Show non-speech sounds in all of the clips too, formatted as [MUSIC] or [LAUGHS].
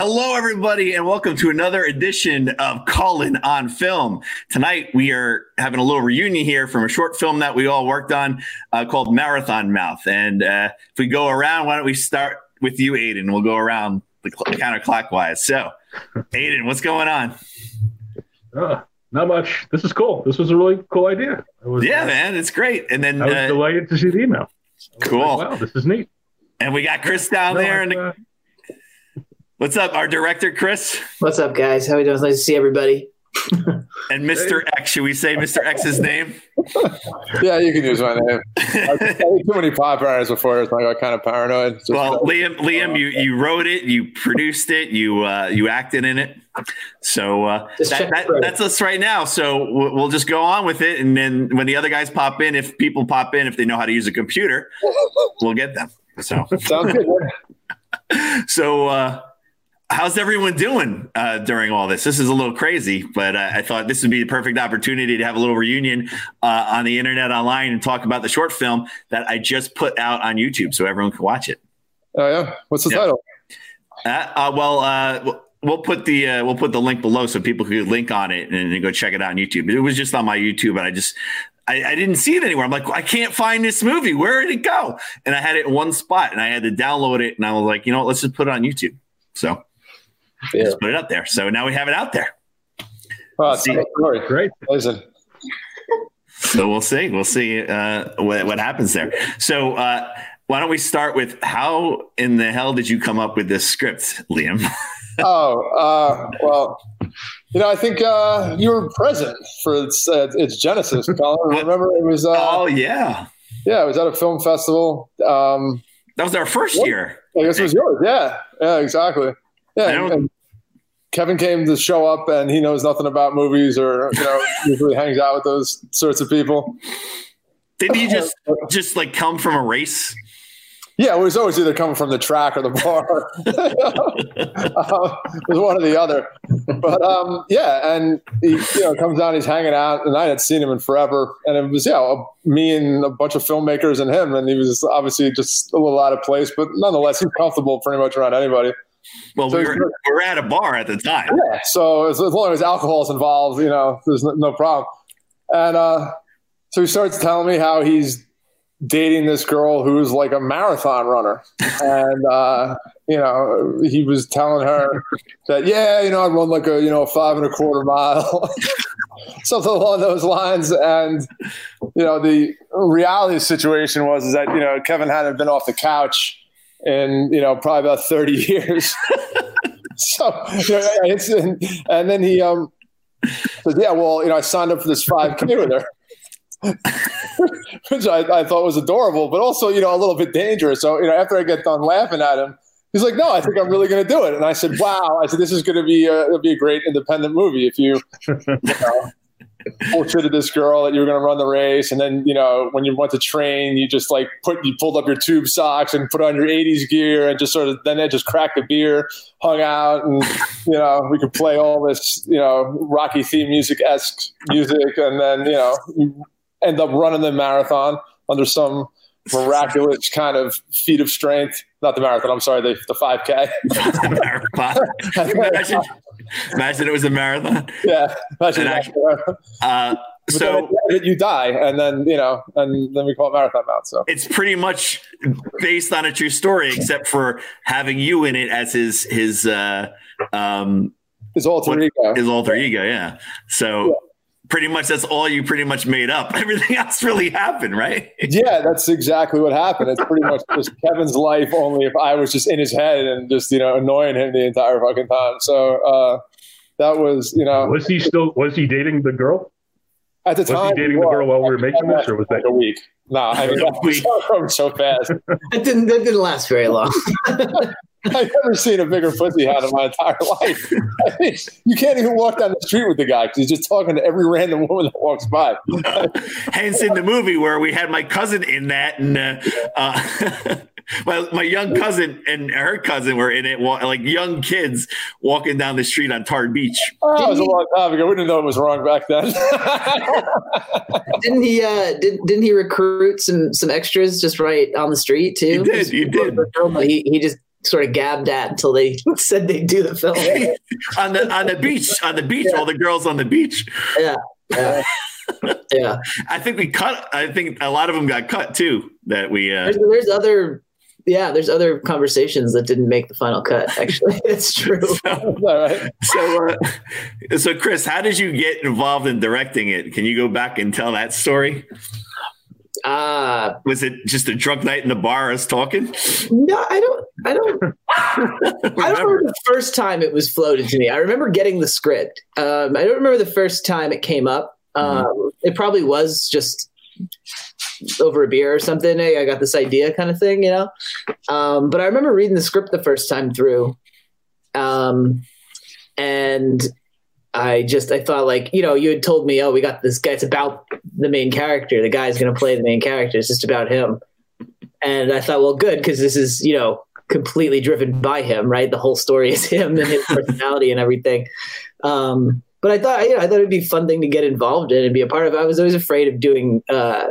Hello, everybody, and welcome to another edition of Cullen on Film. Tonight, we are having a little reunion here from a short film that we all worked on uh, called Marathon Mouth. And uh, if we go around, why don't we start with you, Aidan? We'll go around the cl- counterclockwise. So, [LAUGHS] Aidan, what's going on? Uh, not much. This is cool. This was a really cool idea. Was, yeah, uh, man, it's great. And then I was uh, delighted to see the email. Cool. Like, wow, this is neat. And we got Chris down no, there. And the- What's up, our director, Chris? What's up, guys? How are we doing? nice to see everybody. [LAUGHS] and Mr. X, should we say Mr. X's name? [LAUGHS] yeah, you can use my name. I too many pop before. It's like I kind of paranoid. Just well, Liam, Liam, you you wrote it, you produced it, you uh, you acted in it. So uh, that, that, that's us right now. So we'll, we'll just go on with it, and then when the other guys pop in, if people pop in, if they know how to use a computer, we'll get them. So sounds good. [LAUGHS] so. Uh, how's everyone doing uh, during all this? This is a little crazy, but uh, I thought this would be the perfect opportunity to have a little reunion uh, on the internet online and talk about the short film that I just put out on YouTube so everyone can watch it. Oh yeah, what's the title? Uh, uh, well, uh, we'll put the we'll put the link below so people can link on it and, and go check it out on YouTube. It was just on my YouTube, and I just I, I, didn't see it anywhere. I'm like, I can't find this movie. Where did it go? And I had it in one spot, and I had to download it. And I was like, you know, what? let's just put it on YouTube. So yeah. just put it up there. So now we have it out there. Oh, we'll great. Listen. So we'll see. We'll see uh, what, what happens there. So uh, why don't we start with how in the hell did you come up with this script, Liam? [LAUGHS] oh, uh, well, you know, I think uh, you were present for its, uh, its genesis, Cullen. [LAUGHS] Remember, it was. Uh, oh yeah, yeah, it was at a film festival. Um, that was our first year. I guess it was yours. Yeah, yeah, exactly. Yeah, Kevin came to show up, and he knows nothing about movies, or you know, [LAUGHS] usually hangs out with those sorts of people. Did he just just like come from a race? Yeah, it was always either coming from the track or the bar. um, [LAUGHS] it was one or the other. But um, yeah, and he you know comes down, he's hanging out, and I had seen him in forever, and it was yeah, me and a bunch of filmmakers and him, and he was obviously just a little out of place, but nonetheless, he's comfortable pretty much around anybody. Well, so we, were, we were at a bar at the time. Yeah. So as, as long as alcohol is involved, you know, there's no, no problem. And uh, so he starts telling me how he's dating this girl who's like a marathon runner. And, uh, you know, he was telling her that, yeah, you know, I run like a, you know, five and a quarter mile, [LAUGHS] something along those lines. And, you know, the reality of the situation was is that, you know, Kevin hadn't been off the couch in you know probably about 30 [LAUGHS] years. So you know, and, and then he um said yeah well you know i signed up for this 5k with her [LAUGHS] which I, I, thought was adorable but also you know a little bit dangerous. So you know after i get done laughing at him he's like no i think i'm really going to do it. And i said wow. I said this is going to be a, it'll be a great independent movie if you, you know, bullshitted this girl that you were going to run the race, and then you know when you went to train, you just like put you pulled up your tube socks and put on your '80s gear, and just sort of then they just cracked a beer, hung out, and you know we could play all this you know Rocky theme music esque music, and then you know you end up running the marathon under some miraculous kind of feat of strength. Not the marathon. I'm sorry, the the 5K. [LAUGHS] [LAUGHS] imagine, imagine it was a marathon. Yeah. Imagine uh, so you die, and then you know, and then we call it marathon mouth. So it's pretty much based on a true story, except for having you in it as his his uh, um, his alter ego. His alter ego, yeah. So. Yeah pretty much that's all you pretty much made up. [LAUGHS] Everything else really happened, right? yeah, that's exactly what happened. It's pretty much just Kevin's life, only if I was just in his head and just you know annoying him the entire fucking time. So uh, that was you know. Was he still? Was he dating the girl? At the was time, he dating the girl while we were making this, or was that a week? No, I mean, [LAUGHS] that was [LAUGHS] so fast. It didn't. That didn't last very long. [LAUGHS] I've never seen a bigger pussy hat in my entire life. I mean, you can't even walk down the street with the guy because he's just talking to every random woman that walks by. Hence, in the movie where we had my cousin in that, and uh, uh, my my young cousin and her cousin were in it, like young kids walking down the street on Tar Beach. Oh, that was a long time ago. We didn't know it was wrong back then. [LAUGHS] didn't he? Uh, did, didn't he recruit some some extras just right on the street too? He did. He did. He he just sort of gabbed at until they [LAUGHS] said they'd do the film. [LAUGHS] on the on the beach on the beach all the girls on the beach yeah, yeah, yeah. i think we cut i think a lot of them got cut too that we uh There's, there's other, yeah, there's other conversations that didn't make the final cut. Actually, [LAUGHS] it's true. [LAUGHS] All right. so uh, so chris how did you get involved in directing it can you go back and tell that story Uh was it just a drunk night in the bar us talking no, I don't. I don't. [LAUGHS] I don't remember the first time it was floated to me. I remember getting the script. Um, I don't remember the first time it came up. Um, It probably was just over a beer or something. Hey, I got this idea, kind of thing, you know. Um, but I remember reading the script the first time through, um, and I just I thought like you know you had told me oh we got this guy it's about the main character the guy's going to play the main character it's just about him and I thought well good because this is you know completely driven by him right the whole story is [LAUGHS] him and his personality and everything um, but I thought you know I thought it'd be a fun thing to get involved in and be a part of I was always afraid of doing uh,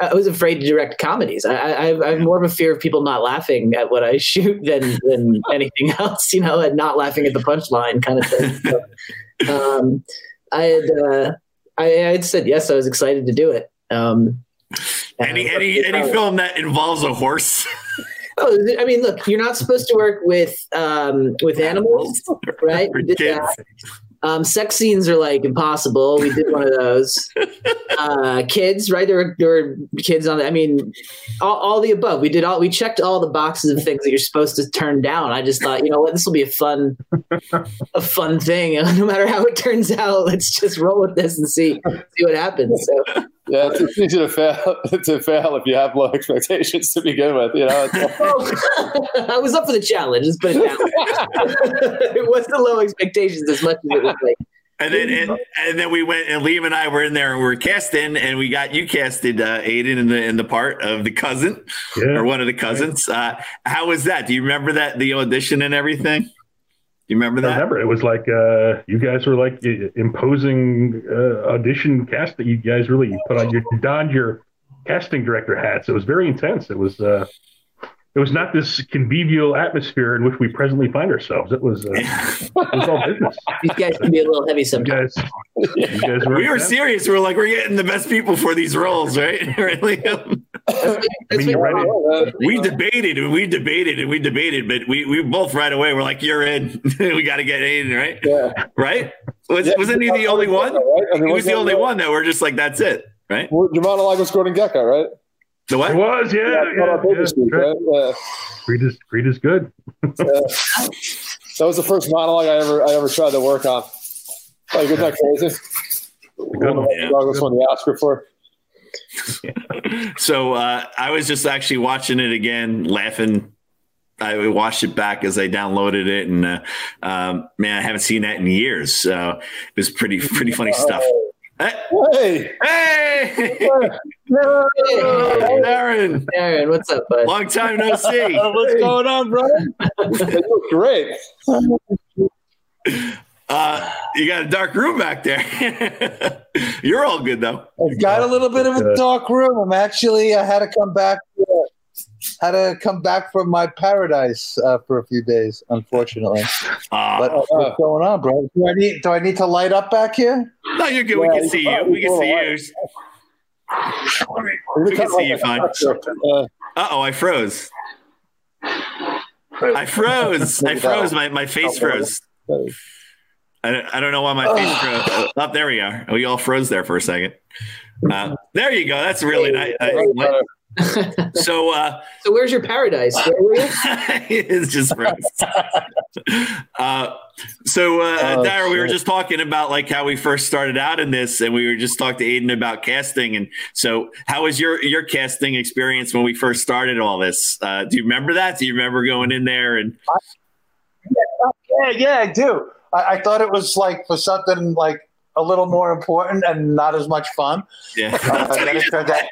I was afraid to direct comedies. I, I, I have more of a fear of people not laughing at what I [LAUGHS] shoot than than [LAUGHS] anything else, you know, and not laughing at the punchline kind of thing. So, um, I had uh, I, had said yes. I was excited to do it. Um, any any any film that involves a horse Oh, I mean, look, you're not supposed to work with um, with animals, right? [LAUGHS] Or We kids. that. Um, sex scenes are like impossible. We did one of those. [LAUGHS] Uh, kids, right? There were, there were kids on. The, I mean, all, all the above. We did all. We checked all the boxes of things that you're supposed to turn down. I just thought, you know what, this will be a fun, a fun thing. [LAUGHS] no matter how it turns out, let's just roll with this and see see what happens. So Yeah, it's, [LAUGHS] it's easy to fail to fail if you have low expectations to begin with. You know, [LAUGHS] I was up for the challenge. Let's put it down. [LAUGHS] it wasn't low expectations as much as it was like. And then and, and then we went and Liam and I were in there and we were casting and we got you casted uh, Aidan in the in the part of the cousin Yeah. or one of the cousins. Uh, how was that? Do you remember that the audition and everything? Do you remember I that? remember it was like uh, you guys were like imposing uh, audition cast that you guys really put on. You donned your casting director hats. It was very intense. It was uh, it was not this convivial atmosphere in which we presently find ourselves. It was uh, [LAUGHS] it was all business. These guys can be a little heavy You sometimes. guys, you guys were We were serious. We were like, we're getting the best people for these roles, right? [LAUGHS] really? That's mean, you're right. we debated and we debated and we debated, but we, we both right away were like, you're in. [LAUGHS] we got to get in, right? yeah. Right? Was, Yeah. wasn't he the only one? Right? I mean, He was the only one that we're just like, that's it, right? Your monologue was Gordon Gekko, right? The It was, yeah, Yeah, yeah. on Baker Street, yeah. right? Yeah. Greed is greed is good. That was the first monologue I ever I ever tried to work on. Like, isn't that crazy? Good one. Yeah. Douglas won the Oscar for. So uh, I was just actually watching it again, laughing. I watched it back as I downloaded it, and uh, um, man, I haven't seen that in years. So it was pretty pretty funny stuff. Hey, Hey, hey, no, Aaron, Aaron, what's up, bud? long time no see. [LAUGHS] what's going on, brother? you look great. Uh, you got a dark room back there. [LAUGHS] You're all good though. I've got a little bit of a dark room. I'm actually I had to come back. Uh, had to come back from my paradise uh, for a few days, unfortunately. Uh, [LAUGHS] But uh, what's going on, bro? Do I need Do I need to light up back here? no, you're good. We can see you. We can see you. We can see you fine. Uh, Uh oh, I froze. I froze. I froze. My, my face froze. I don't, I don't know why my face [SIGHS] froze. Oh, there we are. We all froze there for a second. Uh, there you go. That's really nice. I- [LAUGHS] so uh, So where's your paradise? Where [LAUGHS] it's just. [LAUGHS] Uh, so uh, Oh, Dara, we were just talking about like how we first started out in this, and we were just talking to Aidan about casting. And so, how was your your casting experience when we first started all this? Uh, do you remember that? Do you remember going in there and Yeah, yeah, I do. I, I thought it was like for something like a little more important and not as much fun. yeah? [LAUGHS] Uh, then it turned out, [LAUGHS] [LAUGHS]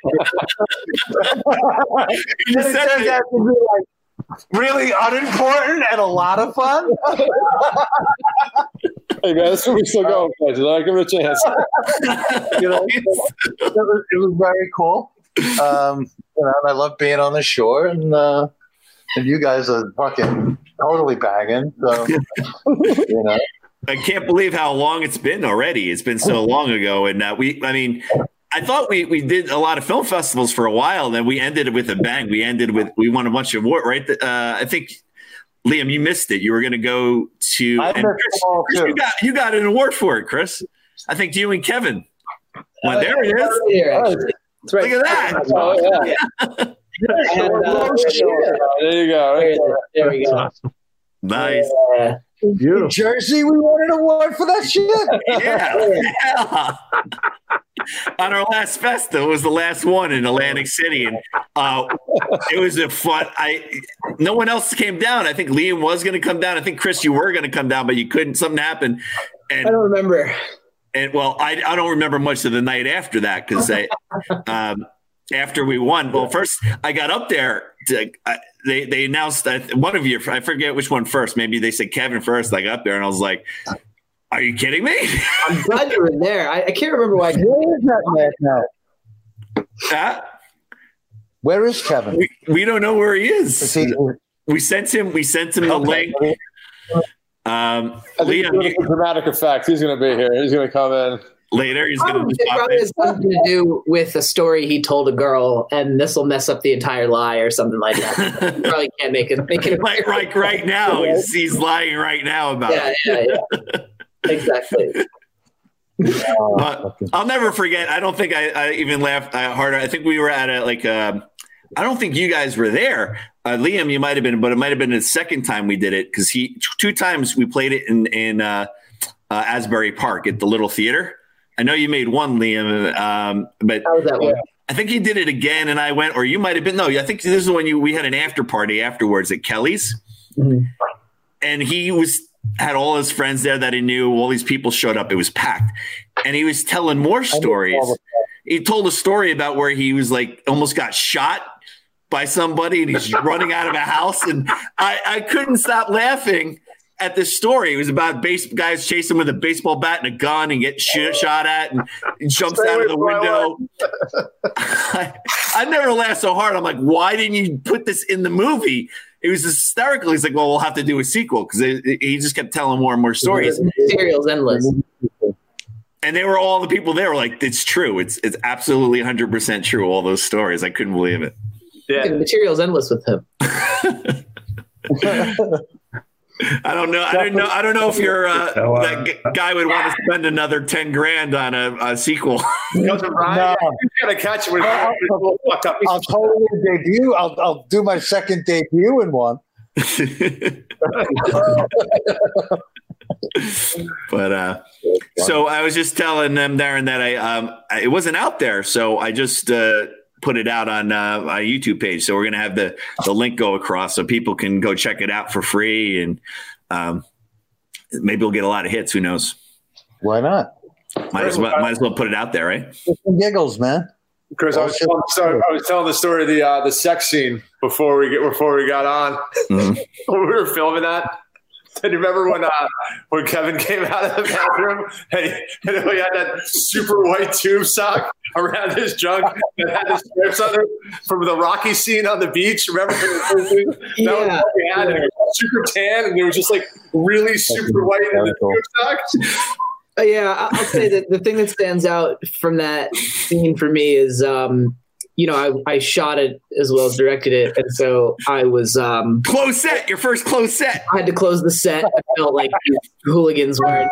then it said out to be like really unimportant and a lot of fun. hey man, this movie's still going, guys. I'll give it a chance. you know, it was, it was very cool. Um, you know, and I love being on the shore, and uh, and you guys are fucking totally banging. So you know, I can't believe how long it's been already. It's been so long ago, and uh, we, I mean, I thought we we did a lot of film festivals for a while, and then we ended it with a bang. We ended with we won a bunch of awards, right? Uh, I think Liam, you missed it. You were going to go to. I and missed Chris, all, Chris, too. you got you got an award for it, Chris. I think you and Kevin. Well, there it is. Here, actually. That's right. Look at that. Oh, yeah. [LAUGHS] And, uh, There you go. Right there, there. there we go. awesome. Nice. Uh, Beautiful. Jersey, we won an award for that shit. Yeah. [LAUGHS] yeah. On our last festa, it was the last one in Atlantic City, and uh, it was a fun. I no one else came down. I think Liam was going to come down. I think Chris, you were going to come down, but you couldn't. Something happened, And, I don't remember. and well, I I don't remember much of the night after that because I. Um, after we won, well, first I got up there. To, they they announced that one of you, I forget which one first. Maybe they said Kevin first. I got up there and I was like, "Are you kidding me?" I'm glad you were there. I, I can't remember why. Where is that man [LAUGHS] now? Huh? Where is Kevin? we, we don't know where he Is is. he- We sent him. We sent him the link. Um, Liam, you, it dramatic effect. He's going to be here. He's going to come in. Later he's going to probably has something to do with a story he told a girl, and this will mess up the entire lie or something like that. You [LAUGHS] probably can't make it. Make it [LAUGHS] like right right now. He's, he's lying right now about yeah, it. yeah, yeah. [LAUGHS] exactly. But I'll never forget. I don't think I, I even laughed uh, harder. I think we were at a like. um I don't think you guys were there. Uh, Liam, you might have been, but it might have been the second time we did it because he two times we played it in in uh, uh, Asbury Park at the Little Theater. I know you made one, Liam, um, but How was that one? I think he did it again, and I went, or you might have been. No, I think this is when you we had an after party afterwards at Kelly's, Mhm. and he was had all his friends there that he knew. All these people showed up. It was packed, and he was telling more stories. He told a story about where he was like almost got shot by somebody, and he's running out of a house, and I I couldn't stop laughing. At this story, it was about base guys chasing with a baseball bat and a gun and get sh- shot at, and jumps Stay out of the window. I, [LAUGHS] I never laughed so hard. I'm like, why didn't you put this in the movie? It was hysterical. He's like, well, we'll have to do a sequel because he just kept telling more and more stories. Material's endless. And they were all the people there were like, it's true. It's it's absolutely 100 percent true. All those stories, I couldn't believe it. The material's endless with him. [LAUGHS] I don't know. I don't know. I don't know if you're uh, So, uh, that g- guy would want to spend another 10 grand on a, a sequel. Because [LAUGHS] No. he's going to catch him with I'll, I'll, fucked up. I'll totally debut. I'll, I'll do my second debut in one. [LAUGHS] but uh so I was just telling them there and that I um it wasn't out there, so I just uh put it out on uh, my YouTube page. So we're gonna have the the link go across so people can go check it out for free and um maybe we'll get a lot of hits. Who knows? Why not? Might as well might as well put it out there, right? Some giggles, man. Chris, I was, telling, sorry, I was telling the story of the uh, the sex scene before we get before we got on. [LAUGHS] Mhm. we were filming that. And remember when uh, when Kevin came out of the bathroom and he, and he had that super white tube sock around his junk that had the strips on it from the Rocky scene on the beach? Remember? That was what we had, and it was super tan, and it was just like really super white in the tube sock. Uh, yeah, I- I'll say that the thing that stands out from that scene for me is, um, you know, I, I shot it as well as directed it, and so I was um, Close set, your first close set. I had to close the set. I felt like hooligans weren't,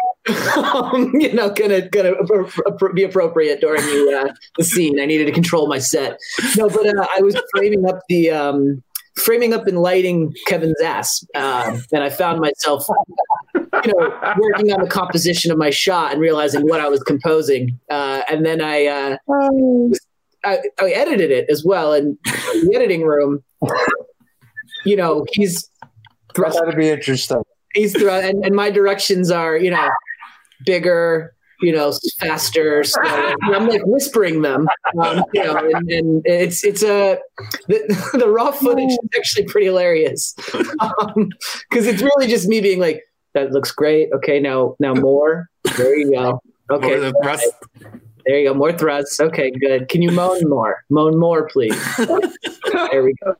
um, [LAUGHS] you know, gonna gonna appro- appro- be appropriate during the uh, the scene. I needed to control my set. No, but uh, I was framing up the. Um, Framing up and lighting Kevin's ass, um, and I found myself, you know, working on the composition of my shot and realizing what I was composing. Uh, and then I, uh, I, I edited it as well. And in the editing room, you know, he's thrust That'd be interesting. he's throw and, and my directions are you know bigger you know faster slower. I'm like whispering them um, you know and, and it's it's a the, [LAUGHS] the raw footage is actually pretty hilarious because it's really just me being like that looks great okay now now more there you go okay Or the thrust. There you go more thrusts. Okay good. Can you moan more? Moan more please. [LAUGHS] There we go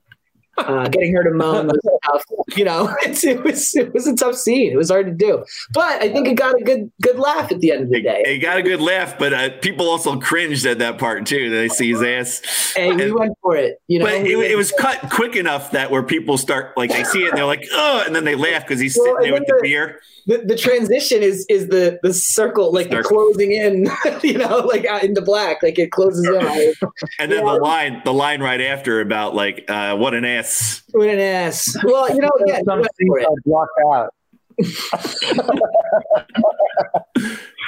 Uh, getting her to moan was [LAUGHS] tough. You know, [LAUGHS] it's, it was it was a tough scene. It was hard to do, but I think it got a good good laugh at the end of the day. It, it got a good laugh, but uh, people also cringed at that part too. They see his ass. Hey, we went for it. You know, But it, it was cut quick enough that where people start like they see it and they're like, oh, and then they laugh because he's Well, sitting there with the the- beer. the, the transition is is the the circle like the closing in. [LAUGHS] You know, like out into black, like it closes in. And then Yeah. the line, the line right after about like, uh, what an ass. What an ass. Well, you know, again, we Some went things for it. I block out. [LAUGHS]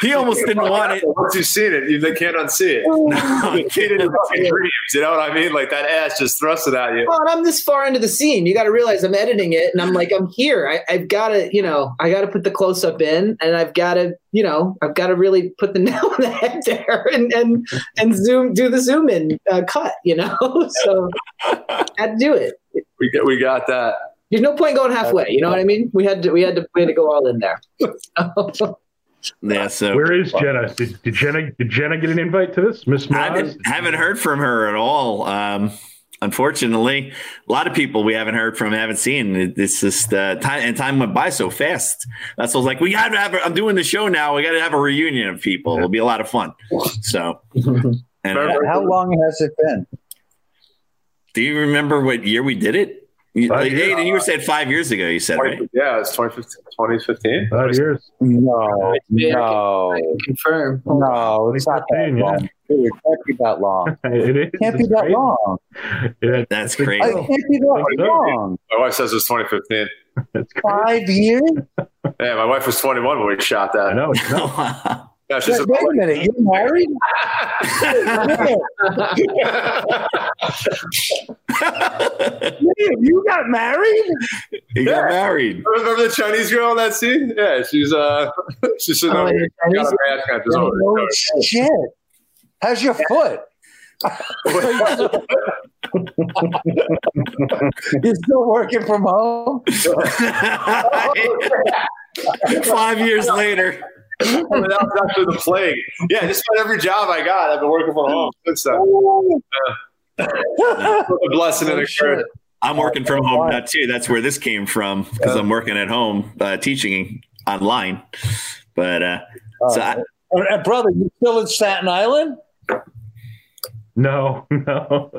He almost didn't want it. Once you've seen it, you, they can't unsee it. [LAUGHS] No, [LAUGHS] Kid in his fucking dreams, you know what I mean? Like that ass just thrust it at you. Well, and I'm this far into the scene. You got to realize I'm editing it, and I'm like, I'm here. I, I've got to, you know, I got to put the close up in, and I've got to, you know, I've got to really put the nail on the head there, and and and zoom, do the zoom in uh, cut, you know. so had to do it. We got, we got that. There's no point going halfway. You know what I mean? We had to, we had to, we had to go all in there. [LAUGHS] Yeah, so Where is Jenna? Did, did Jenna did Jenna get an invite to this? Miss I haven't, haven't heard from her at all. Um, unfortunately, a lot of people we haven't heard from, haven't seen. It- It's just uh, time and time went by so fast. That's what I was like. We got to have. A, I'm doing the show now. We got to have a reunion of people. It'll be a lot of fun. So, [LAUGHS] and uh, How long has it been? Do you remember what year we did it? You, Five like, years. Aidan, you were said five years ago. You said right. 20, yeah, it's 2015. 2015. Five years. No, no, I can confirm. no. It's not that 2015, yeah. long. Dude, it can't be that long. [LAUGHS] It is. It can't be It's that crazy. long. Yeah, That's crazy. It can't be that Think long. My wife says it's 2015. [LAUGHS] It's. Five years? Yeah, my wife was 21 when we shot that. I that. know. [LAUGHS] It's not. Yeah, she said, Wait a minute, you're married? [LAUGHS] Damn, you got married? he got married. Remember the Chinese girl in that scene? Yeah, she's uh, [LAUGHS] she's sitting Oh, over here, got Chinese- a mask on. Just over Oh, shit. How's your foot? [LAUGHS] You're still working from home? Five years later. That was actually the plague. Yeah, just about every job I got, I've been working from home since then. A blessing and a curse. I'm working from home now too. That's where this came from because I'm working at home uh, teaching online. But uh, so I, Uh, brother, you still in Staten Island? No, [LAUGHS] no.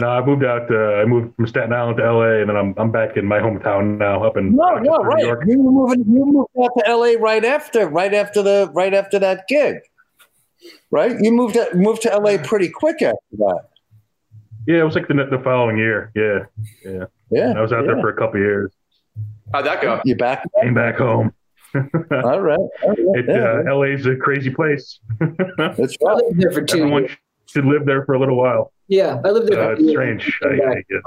No, I moved out. Uh, I moved from Staten Island to LA, and then I'm I'm back in my hometown now, up in No, Rochester, no, New right. York. You were moving. You moved out to LA right after, right after the, right after that gig, right? You moved to, moved to LA pretty quick after that. Yeah, it was like the the following year. Yeah, yeah. Yeah, I was out yeah. there for a couple of years. How'd that go? You back? Came back home. All right. All right. [LAUGHS] It, Yeah, uh, LA's a crazy place. [LAUGHS] that's I right. lived there for two Everyone years. Should live there for a little while. Yeah, I lived there Uh, it's strange. I, I guess.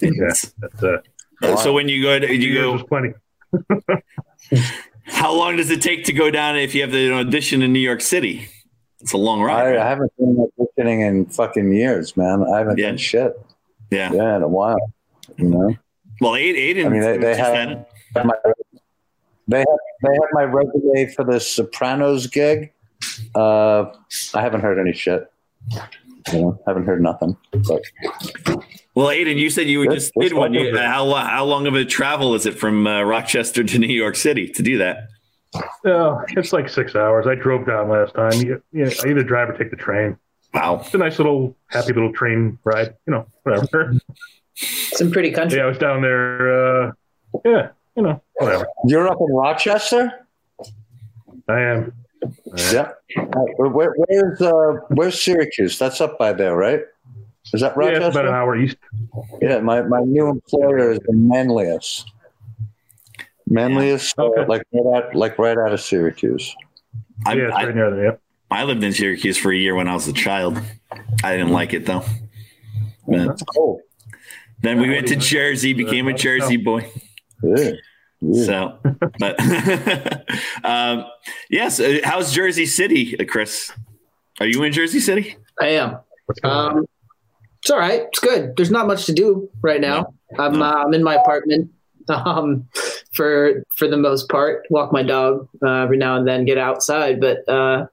[LAUGHS] Yeah, that's uh, so when you go, to, you go. plenty. [LAUGHS] How long does it take to go down if you have the audition in New York City? It's a long I, ride. I haven't been auditioning in fucking years, man. I haven't Yeah. done shit. yeah. Yeah, in a while. You know, Well, Aidan, Aidan I mean, they, they just have had- my, they have they have my resume for the Sopranos gig. Uh, I haven't heard any shit. You know, haven't heard nothing. But well, Aidan, you said you This- just this did one. one You, how how long of a travel is it from uh, Rochester to New York City to do that? Oh, it's like six hours. I drove down last time. You, you I either drive or take the train. Wow. It's a nice little, happy little train ride. You know, whatever. Some pretty country. yeah, I was down there. Uh, yeah, you know, whatever. you're up in Rochester. I am. Yeah. Where, where's uh, where's Syracuse? That's up by there, right? Is that Yeah, it's about an hour east. Yeah, my, my new employer is in Manlius. Manlius, uh, Okay. like right out, like right out of Syracuse. I, yeah, it's I, right near there. Yep. I lived in Syracuse for a year when I was a child. I didn't like it though. But That's cool. then we went to Jersey, became a Jersey boy. Yeah. Yeah. So, but [LAUGHS] um, yes, uh, how's Jersey City, uh, Chris? Are you in Jersey City? I am. What's going on? Um, it's all right. It's good. There's not much to do right now. I'm uh, I'm in my apartment [LAUGHS] um, for for the most part. Walk my dog uh, every now and then. Get outside, but uh,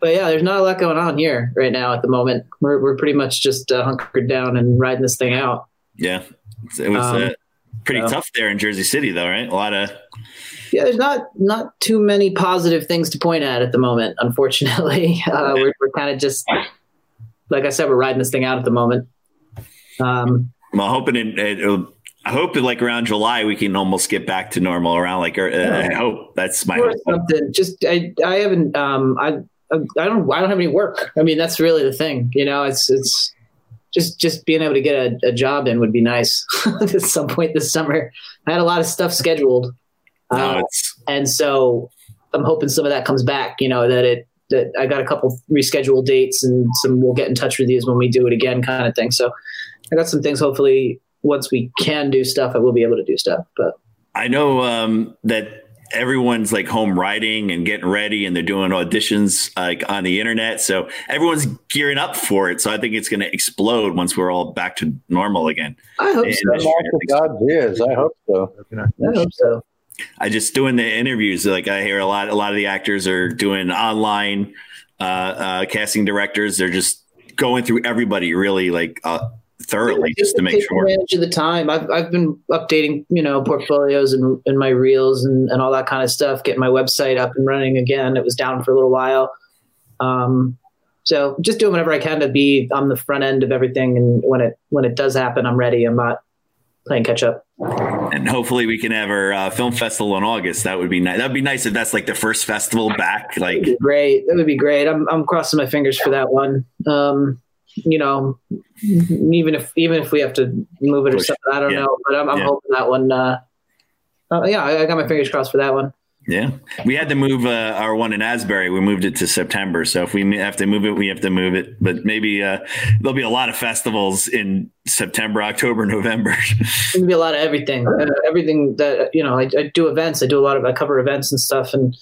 but yeah, there's not a lot going on here right now at the moment. We're we're pretty much just uh, hunkered down and riding this thing out. Yeah, it was Um, uh, pretty so- tough there in Jersey City, though, right? A lot of Yeah, there's not not too many positive things to point at at the moment. Unfortunately, [LAUGHS] uh, we're we're kind of just like I said, we're riding this thing out at the moment. Um, I'm hoping it, it, I hope that like around July we can almost get back to normal. Around like, uh, I hope that's my hope. something. Just I I haven't um I I don't I don't have any work. I mean that's really the thing. You know, it's it's just just being able to get a, a job in would be nice [LAUGHS] at some point this summer. I had a lot of stuff scheduled, uh, and so I'm hoping some of that comes back. You know that it that I got a couple rescheduled dates and some we'll get in touch with these when we do it again, kind of thing. So I got some things. Hopefully, once we can do stuff, I will be able to do stuff. But I know um, that everyone's like home writing and getting ready, and they're doing auditions like on the internet. So everyone's gearing up for it. So I think it's going to explode once we're all back to normal again. I hope And- so. Mark of God's ears. I hope so. I hope so. I just doing the interviews. Like I hear a lot, a lot of the actors are doing online uh, uh, casting directors. They're just going through everybody really like uh, thoroughly just to make sure. advantage of the time. I've I've been updating, you know, portfolios and, and my reels and, and all that kind of stuff, getting my website up and running again. It was down for a little while. Um, so just doing whatever I can to be on the front end of everything and when it when it does happen, I'm ready. I'm not playing catch up. And hopefully we can have our uh, film festival in August. That would be nice. That'd be nice if that's like the first festival back. Like That'd great. That would be great. I'm I'm crossing my fingers for that one. Um, you know, even if even if we have to move it or something, I don't Yeah. know. But I'm, I'm Yeah. hoping that one. Uh, uh, yeah, I, I got my fingers crossed for that one. Yeah, we had to move uh, our one in Asbury. We moved it to September. So if we have to move it, we have to move it. But maybe uh, there'll be a lot of festivals in September, October, [LAUGHS] November. Gonna be a lot of everything. Uh, everything that you know, I, I do events. I do a lot of I cover events and stuff, and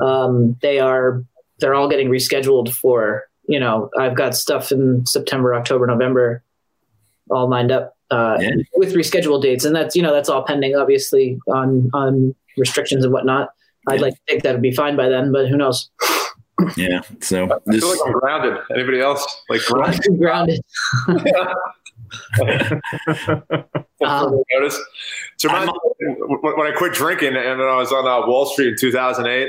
um, they are they're all getting rescheduled for. You know, I've got stuff in September, October, November, all lined up uh, Yeah. with rescheduled dates, and that's you know that's all pending, obviously on on restrictions and whatnot. I'd Yeah. like to think that would be fine by then, but who knows? yeah. So I this, feel like I'm grounded. Anybody else? Like grounded? [LAUGHS] Grounded. Um, notice. So reminds me when when I quit drinking and I was on uh, Wall Street in 2008.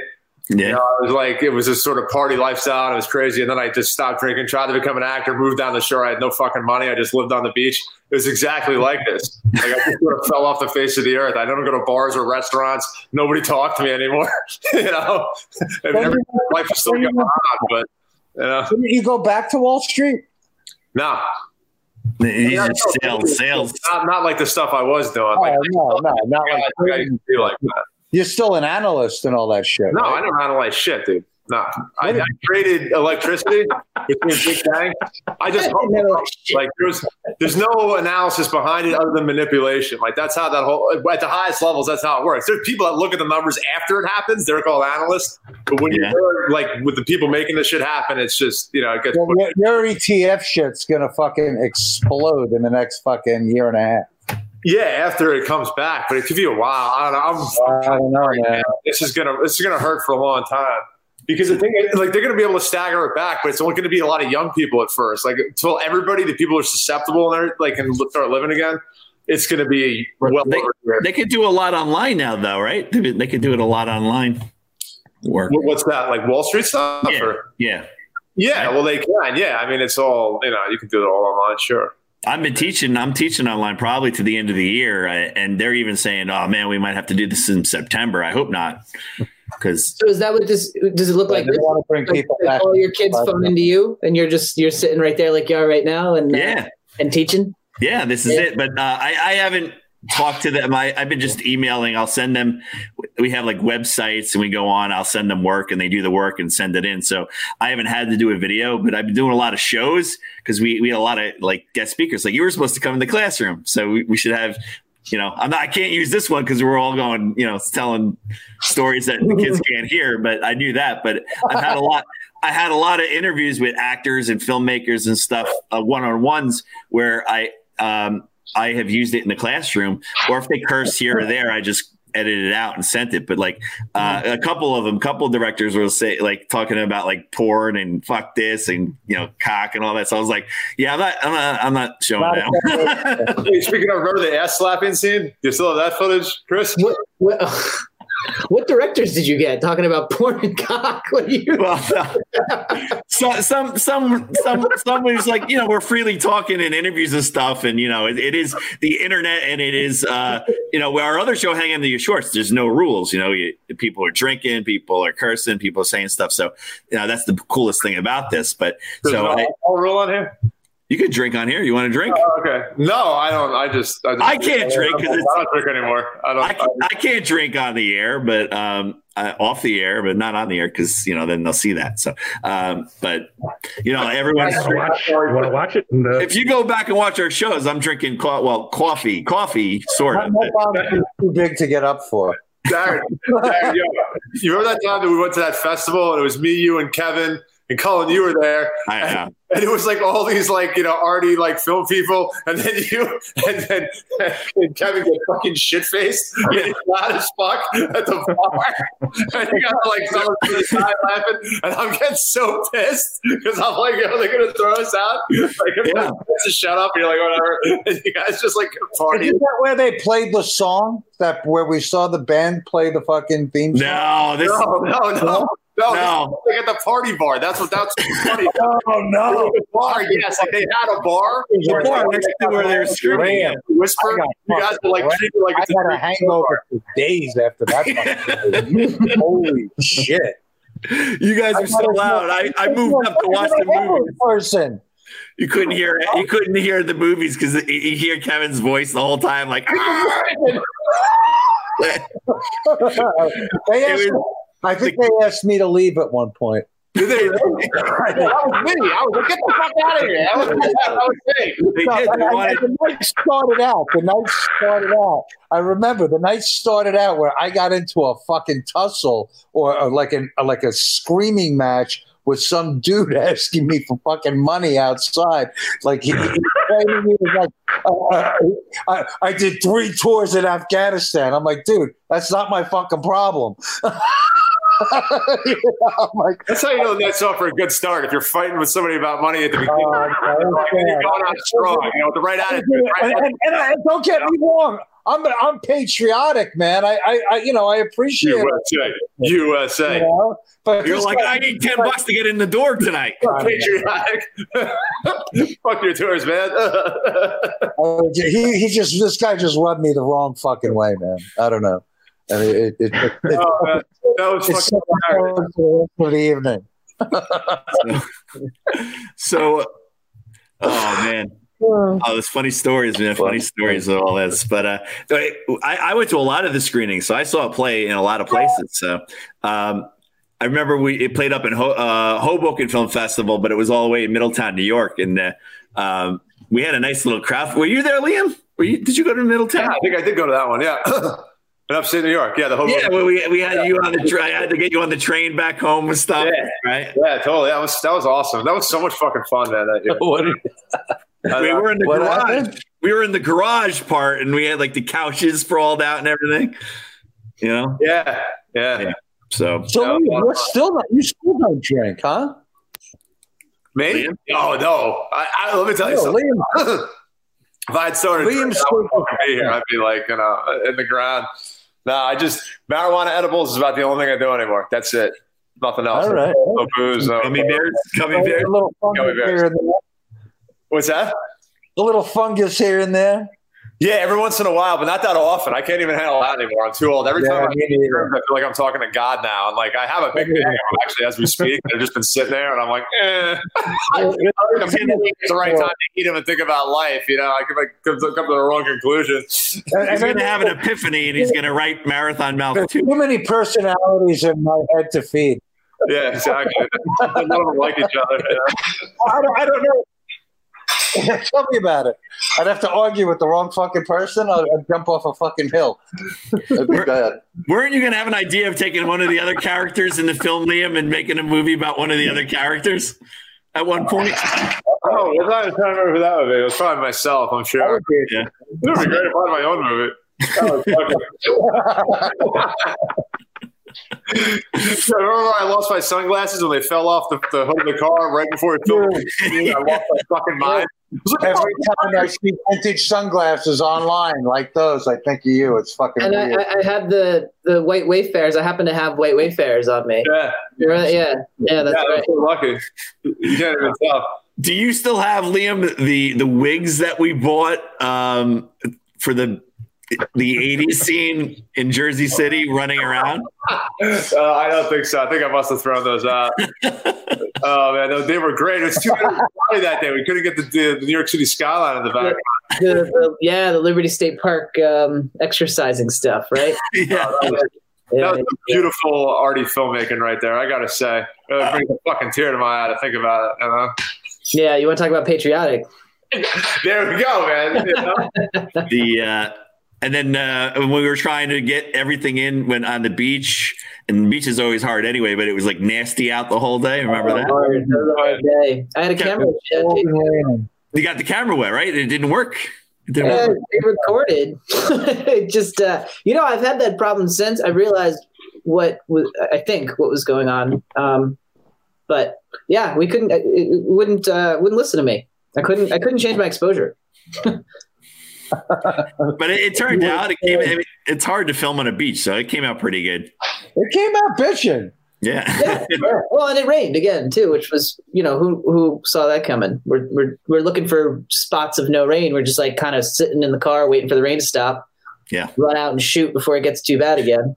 You yeah, know, I was like, it was this sort of party lifestyle. And it was crazy. And then I just stopped drinking, tried to become an actor, moved down the shore. I had no fucking money. I just lived on the beach. It was exactly like this. Like I just sort of fell off the face of the earth. I don't go to bars or restaurants. Nobody talked to me anymore. [LAUGHS] you know, and every, life is still going on, but you know, Didn't you go back to Wall Street? no, he's Yeah, just no, sales, sales. not, not like the stuff I was doing. Oh, Like, no, no, not I, like I didn't feel like that. You're still an analyst and all that shit. No, right? I don't analyze shit, dude. No, I, I created electricity [LAUGHS] between Big Bang. I just I never like like there's there's no analysis behind it other than manipulation. Like that's how that whole at the highest levels, that's how it works. There's people that look at the numbers after it happens. They're called analysts. But when Yeah. you're like with the people making this shit happen, it's just you know it gets. Well, your, your ETF shit's gonna fucking explode in the next fucking year and a half. Yeah, after it comes back, but it could be a while. I don't know. I'm, I don't know, man. this is gonna this is gonna hurt for a long time because the thing is, like they're gonna be able to stagger it back, but it's only gonna be a lot of young people at first. Like until everybody, the people are susceptible and they're like can start living again, it's gonna be well They, over they could do a lot online now, though, right? They, they could do it a lot online. Work. What's that like Wall Street stuff? Yeah. Or? Yeah. yeah, well they can. Yeah, I mean it's all you know. You can do it all online, sure. I've been teaching. I'm teaching online probably to the end of the year, uh, and they're even saying, "Oh man, we might have to do this in September." I hope not, because So is that what this does it look like? they want to bring Like, people like back. all your kids phone into you, and you're just you're sitting right there like you are right now, and uh, yeah, and teaching. yeah, this is Yeah. it. But uh, I, I haven't talked to them. I, I've been just emailing. I'll send them. We have like websites, and we go on. I'll send them work, and they do the work and send it in. So I haven't had to do a video, but I've been doing a lot of shows because we we had a lot of like guest speakers. Like you were supposed to come in the classroom, so we, we should have. You know, I'm not. I can't use this one because we're all going. You know, telling stories that the kids can't hear. But I knew that. But I've had a lot. I had a lot of interviews with actors and filmmakers and stuff, uh, one on ones where I um, I have used it in the classroom, or if they curse here or there, I just edited it out and sent it. But like uh, a couple of them, couple of directors will say like talking about like porn and fuck this and you know cock and all that. So I was like, yeah, I'm not, I'm not, I'm not showing Not that. [LAUGHS] Hey, speaking of, remember the ass slapping scene? You still have that footage, Chris? What, what, what directors did you get talking about porn and cock? What are you? well, so, some some some somebody's like you know we're freely talking in interviews and stuff and you know it, it is the internet and it is uh you know our other show hang in the shorts there's no rules you know you, people are drinking people are cursing people are saying stuff so you know that's the coolest thing about this but There's so no I, alcohol rule on here. You could drink on here you want to drink Oh, okay. No, I don't. I just. I, just, I can't drink 'cause it's- I don't drink anymore. I don't. I, can, I can't drink on the air, but um, uh, off the air, but not on the air because you know then they'll see that. So, um, but you know, everyone's. You want to watch, you wanna watch it? And, If you go back and watch our shows, I'm drinking co- well coffee, coffee sort of. my too big to get up for. Darren, Darren, yo, you remember that time that we went to that festival and it was me, you, and Kevin and Cullen. You were there, I, uh, and it was like all these like you know arty like film people, and then you and then and Kevin get fucking shit faced, getting loud as fuck at the bar, and you got like someone to the side laughing, and I'm getting so pissed because I'm like, are they gonna throw us out? Like, I'm Yeah. to shut up. You're like, whatever. And you guys just like partying. Isn't that where they played the song? That where we saw the band play the fucking theme song? no, this No, no, no. No, No. Like at the party bar. That's what that's what's funny. [LAUGHS] Oh no! The bar, yes. Like they had a bar. the bar next to where they're screaming. Man, Whisper. You guys were like fucking like I it's a had a free hangover for days after that. [LAUGHS] Holy shit! You guys are so loud. I, I moved up to watch the movie. Person. You couldn't hear it. You couldn't hear the movies because you hear Kevin's voice the whole time, like. [LAUGHS] they asked, I think they asked me to leave at one point. Did they [LAUGHS] that was me. I was like, get the fuck out of here. That was, that was me. They No, did. They and wanted, the night started out. The night started out. I remember the night started out where I got into a fucking tussle or, or like an like a screaming match with some dude [LAUGHS] asking me for fucking money outside. Like he, he was like, uh, I, I did three tours in Afghanistan. I'm like, dude, that's not my fucking problem. [LAUGHS] You know, I'm like, That's how you know that's off for a good start. If you're fighting with somebody about money at the beginning, oh, you're going out strong. You know, with the right attitude. and, Right and, and, I- don't get me wrong. I'm I'm patriotic, man. I, I, I you know I appreciate it. USA. You know? but you're like, guy- I need 10 bucks to get in the door tonight. [LAUGHS] Patriotic. [LAUGHS] Fuck your tours, man. uh, [LAUGHS] he he just this guy just rubbed me the wrong fucking way, man. I don't know. I mean, it, it, it, [LAUGHS] it, oh, man. That was it's fucking hilarious. for the evening. [LAUGHS] So, oh man. Oh, there's funny stories, man. Funny stories of all this. But uh, I, I went to a lot of the screenings, so I saw a play in a lot of places. So um, I remember we it played up in Ho, uh, Hoboken Film Festival, but it was all the way in Middletown, New York, and uh, um, we had a nice little crowd. Were you there, Liam? Were you? Did you go to Middletown? Yeah, I think I did go to that one. Yeah. [LAUGHS] In upstate New York. Yeah, the whole Yeah, well, we, we had you on the train. I had to get you on the train back home and stuff, Yeah. right? Yeah, totally. That was that was awesome. That was so much fucking fun, man. That year. [LAUGHS] We were in the What garage. happened? We were in the garage part, and we had like the couches sprawled out and everything. You know, yeah, yeah. Yeah. so So Yeah. Liam, you're still not you still don't drink, huh? Me? Liam? Oh no! I, I, let me tell you No, something. Liam, [LAUGHS] if I had started Liam drinking, I still would fucking be here. I'd be like, you know, in the ground. No, I just marijuana edibles is about the only thing I do anymore. That's it. Nothing else. all right. No booze. No, gummy bears, gummy A little fungus here and there. What's that? A little fungus here and there. Yeah, every once in a while, but not that often. I can't even handle that anymore. I'm too old. Every Yeah, time I me neither. I feel like I'm talking to God now. I'm like, I have a big bag of them, actually as we speak. They've just been sitting there, and I'm like, eh. [LAUGHS] I'm getting it's the right time to eat them and think about life. You know, I could like come to, come to the wrong conclusion. He's going to have an epiphany, and he's going to write Marathon Mouth There's too. too many personalities in my head to feed. Yeah, exactly. None of them like each other. you know? I don't, I don't know. [LAUGHS] Tell me about it. I'd have to argue with the wrong fucking person. I'd, I'd jump off a fucking hill. That'd be bad. Weren't you going to have an idea of taking one of the other characters in the film, Liam, and making a movie about one of the other characters at one point? Oh, I was not trying to remember who that would be. It was trying myself, I'm That sure. would be Yeah. It would be great if I had my own movie. [LAUGHS] That was fucking- So remember I lost my sunglasses when they fell off the, the hood of the car right before it filled with steam? I lost my fucking [LAUGHS] mind. Like, Every time I see vintage sunglasses online like those, I think of you. It's fucking And I, weird. I, I had the the white wayfarers. I happen to have white wayfarers on me. yeah, Right? Yeah, yeah, that's yeah, right. So lucky. You can't even tell. Do you still have Liam the the wigs that we bought um, for the the '80s scene in Jersey City running around? Uh, I don't think so. I think I must have thrown those out. [LAUGHS] oh man, they- they were great. It was too bad it was cloudy that day. We couldn't get the, the, the New York City skyline in the back. The, the, yeah, the Liberty State Park um, exercising stuff, right? [LAUGHS] Yeah. That was, that was some beautiful arty filmmaking right there. I gotta say, it brings a fucking tear to my eye to think about it. You know? yeah. You want to talk about patriotic? [LAUGHS] There we go, man. You know? the uh, and then uh, when we were trying to get everything in when on the beach, and the beach is always hard anyway, but it was like nasty out the whole day. Remember that? Hard. That hard day. I had a camera. You got the camera wet, right? It didn't work. It didn't Yeah, work. they recorded. [LAUGHS] It just uh, you know, I've had that problem since I realized what was. I think what was going on. Um, but yeah, we couldn't. It, it wouldn't uh, wouldn't listen to me. I couldn't. I couldn't change my exposure. [LAUGHS] But it, it turned out it came. I mean, it's hard to film on a beach, so it came out pretty good. it came out bitching. Yeah. Yeah. well, and it rained again too, which was you know who who saw that coming. We're we're we're looking for spots of no rain. We're just like kind of sitting in the car waiting for the rain to stop. Yeah. Run out and shoot before it gets too bad again.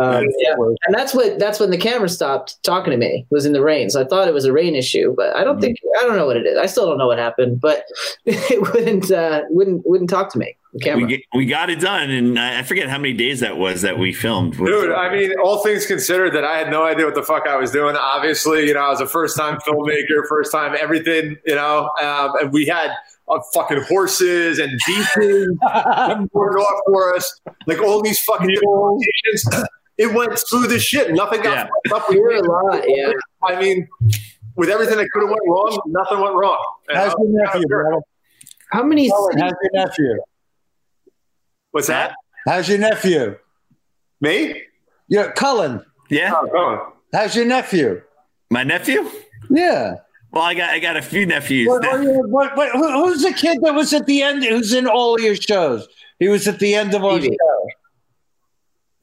Um, yeah, and that's what that's when the camera stopped talking to me was in the rain. So I thought it was a rain issue, but I don't think I don't know what it is. I still don't know what happened, but [LAUGHS] it wouldn't uh, wouldn't wouldn't talk to me. Camera. we, get, we got it done, and I I forget how many days that was that we filmed. Dude, I mean, all things considered, that I had no idea what the fuck I was doing. Obviously, you know, I was a first time filmmaker, first time everything, you know, um, and we had uh, fucking horses and beaches [LAUGHS] boarded off for us, like all these fucking locations. It went through as shit. Nothing got Yeah. up. We You a lot, yeah. I mean, with everything that could have went wrong, nothing went wrong. How's your nephew, kinda sure. brother? How many? How's cities- your nephew? What's that? How's your nephew? Me? Yeah, Cullen. yeah, Oh, oh. How's your nephew? my nephew. Yeah. Well, I got I got a few nephews. What, what, what, who- who's the kid that was at the end? Who's in all your shows? He was at the end of our Stevie.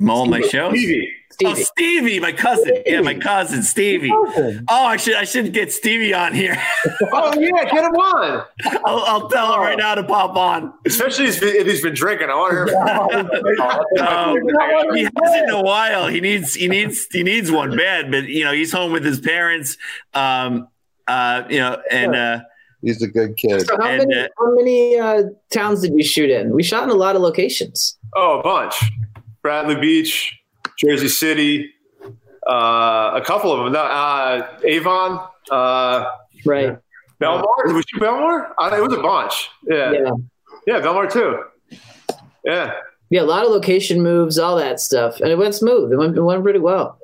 show. all my shows. Stevie. Oh, Stevie. Stevie, my cousin. Yeah, my cousin Stevie. Oh, I should I should get Stevie on here. [LAUGHS] Oh, yeah, get him on. I'll, I'll tell him right now to pop on. Especially if if he's been drinking. I want to hear Um, [LAUGHS] he hasn't in a while. He needs he needs he needs one bad, but you know he's home with his parents. Um, uh, you know, and uh, He's a good kid. So how And, many uh, how many uh, towns did we shoot in? We shot in a lot of locations. Oh, a bunch. Bradley Beach, Jersey City, uh, a couple of them. No, uh, Avon, uh, Right. Belmar. Did we shoot Belmar? It was a bunch. Yeah. Yeah. Yeah, Belmar too. Yeah. Yeah, a lot of location moves, all that stuff, and it went smooth. It went, it went pretty well.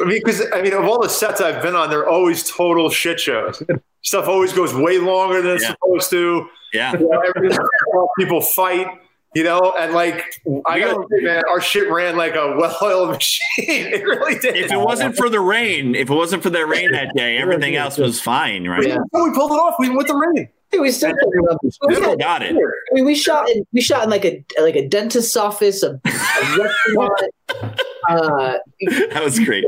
I mean, because I mean, of all the sets I've been on, they're always total shit shows. Stuff always goes way longer than it's Yeah. supposed to. yeah, You know, people fight, you know, and like I gotta say, man, our shit ran like a well-oiled [LAUGHS] machine. It really did. if it wasn't for the rain, if it wasn't for the rain that day, [LAUGHS] everything else was fine, right? Yeah. we pulled it off, we went with the rain. Dude, we still we Still got it. I mean, we shot in we shot in like a like a dentist's office, a, a [LAUGHS] restaurant, uh, That was great.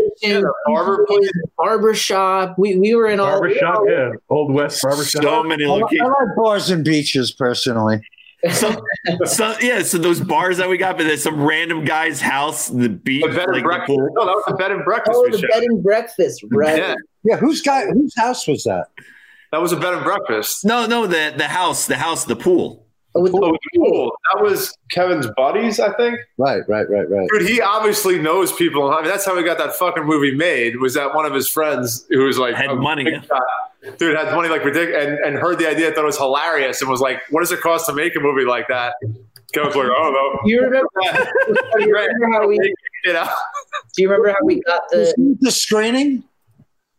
barber place. barber shop. We we were in all. Barbershop, yeah. Old West barbershop. So many locations. I like bars and beaches personally. So, so yeah, so those bars that we got, but there's some random guy's house, the beach, The bed and like the breakfast. pool. No, that was the bed and breakfast Oh, the shot. bed and breakfast, right? Yeah, Yeah, whose guy? Whose house was that? That was a bed and breakfast. No, no, the the house, the house, the pool. Oh, with Oh, the it was cool. That was Kevin's buddies, I think. Right, right, right, right. Dude, he obviously knows people. I mean, that's how he got that fucking movie made. Was that one of his friends who was like Had oh, money. Dude had money like ridiculous, and, and heard the idea, thought it was hilarious, and was like, "What does it cost to make a movie like that?" Kevin's like, "I don't know." You remember? do you remember [LAUGHS] how we? You know [LAUGHS] Do you remember how we got Was the? the screening?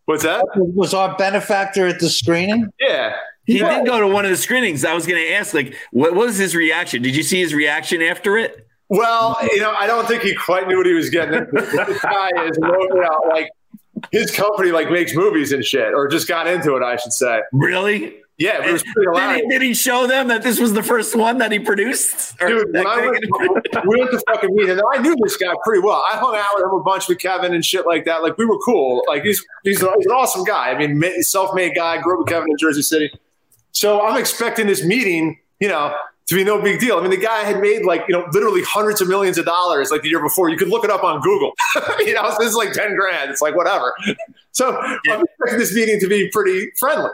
What's that? Was our benefactor at the screening? Yeah, He did go to one of the screenings. I was going to ask, like, what was his reaction? Did you see his reaction after it? Well, you know, I don't think he quite knew what he was getting. into. this guy is, you know, like his company, like makes movies and shit, or just got into it, I should say. Really? Yeah, it was pretty Did he, did he show them that this was the first one that he produced? Dude, when I went, [LAUGHS] we went to fucking meet, and I knew this guy pretty well. I hung out with him a bunch with Kevin and shit like that. Like we were cool. Like he's he's, he's an awesome guy. I mean, ma- self-made guy. Grew up with Kevin in Jersey City. So I'm expecting this meeting, you know, to be no big deal. I mean, the guy had made like you know literally hundreds of millions of dollars like the year before. You could look it up on Google. [LAUGHS] you know, this is like ten grand. It's like whatever. [LAUGHS] So I'm expecting this meeting to be pretty friendly.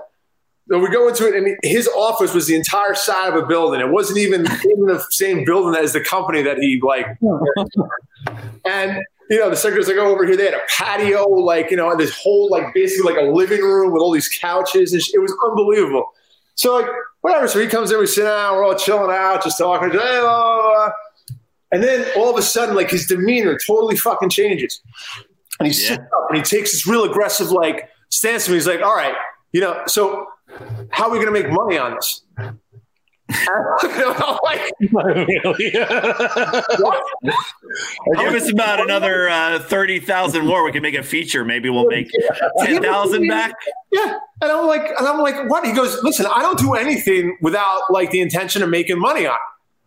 So we go into it, and his office was the entire side of a building. It wasn't even [LAUGHS] in the same building as the company that he like. [LAUGHS] and you know, the secretaries like, oh, over here they had a patio, like you know, and this whole like basically like a living room with all these couches, and sh- it was unbelievable. So like whatever. So he comes in, we sit down, we're all chilling out, just talking. Hey, blah, blah, blah. And then all of a sudden, like his demeanor totally fucking changes. And he sits up and he takes this real aggressive like stance to me. He's like, all right, you know, so how are we going to make money on this? I'm [LAUGHS] like, what? [LAUGHS] Give us about another uh, thirty thousand more. We can make a feature. Maybe we'll make ten thousand back. Yeah. And I'm like, and I'm like, what? He goes, listen, I don't do anything without like the intention of making money on it.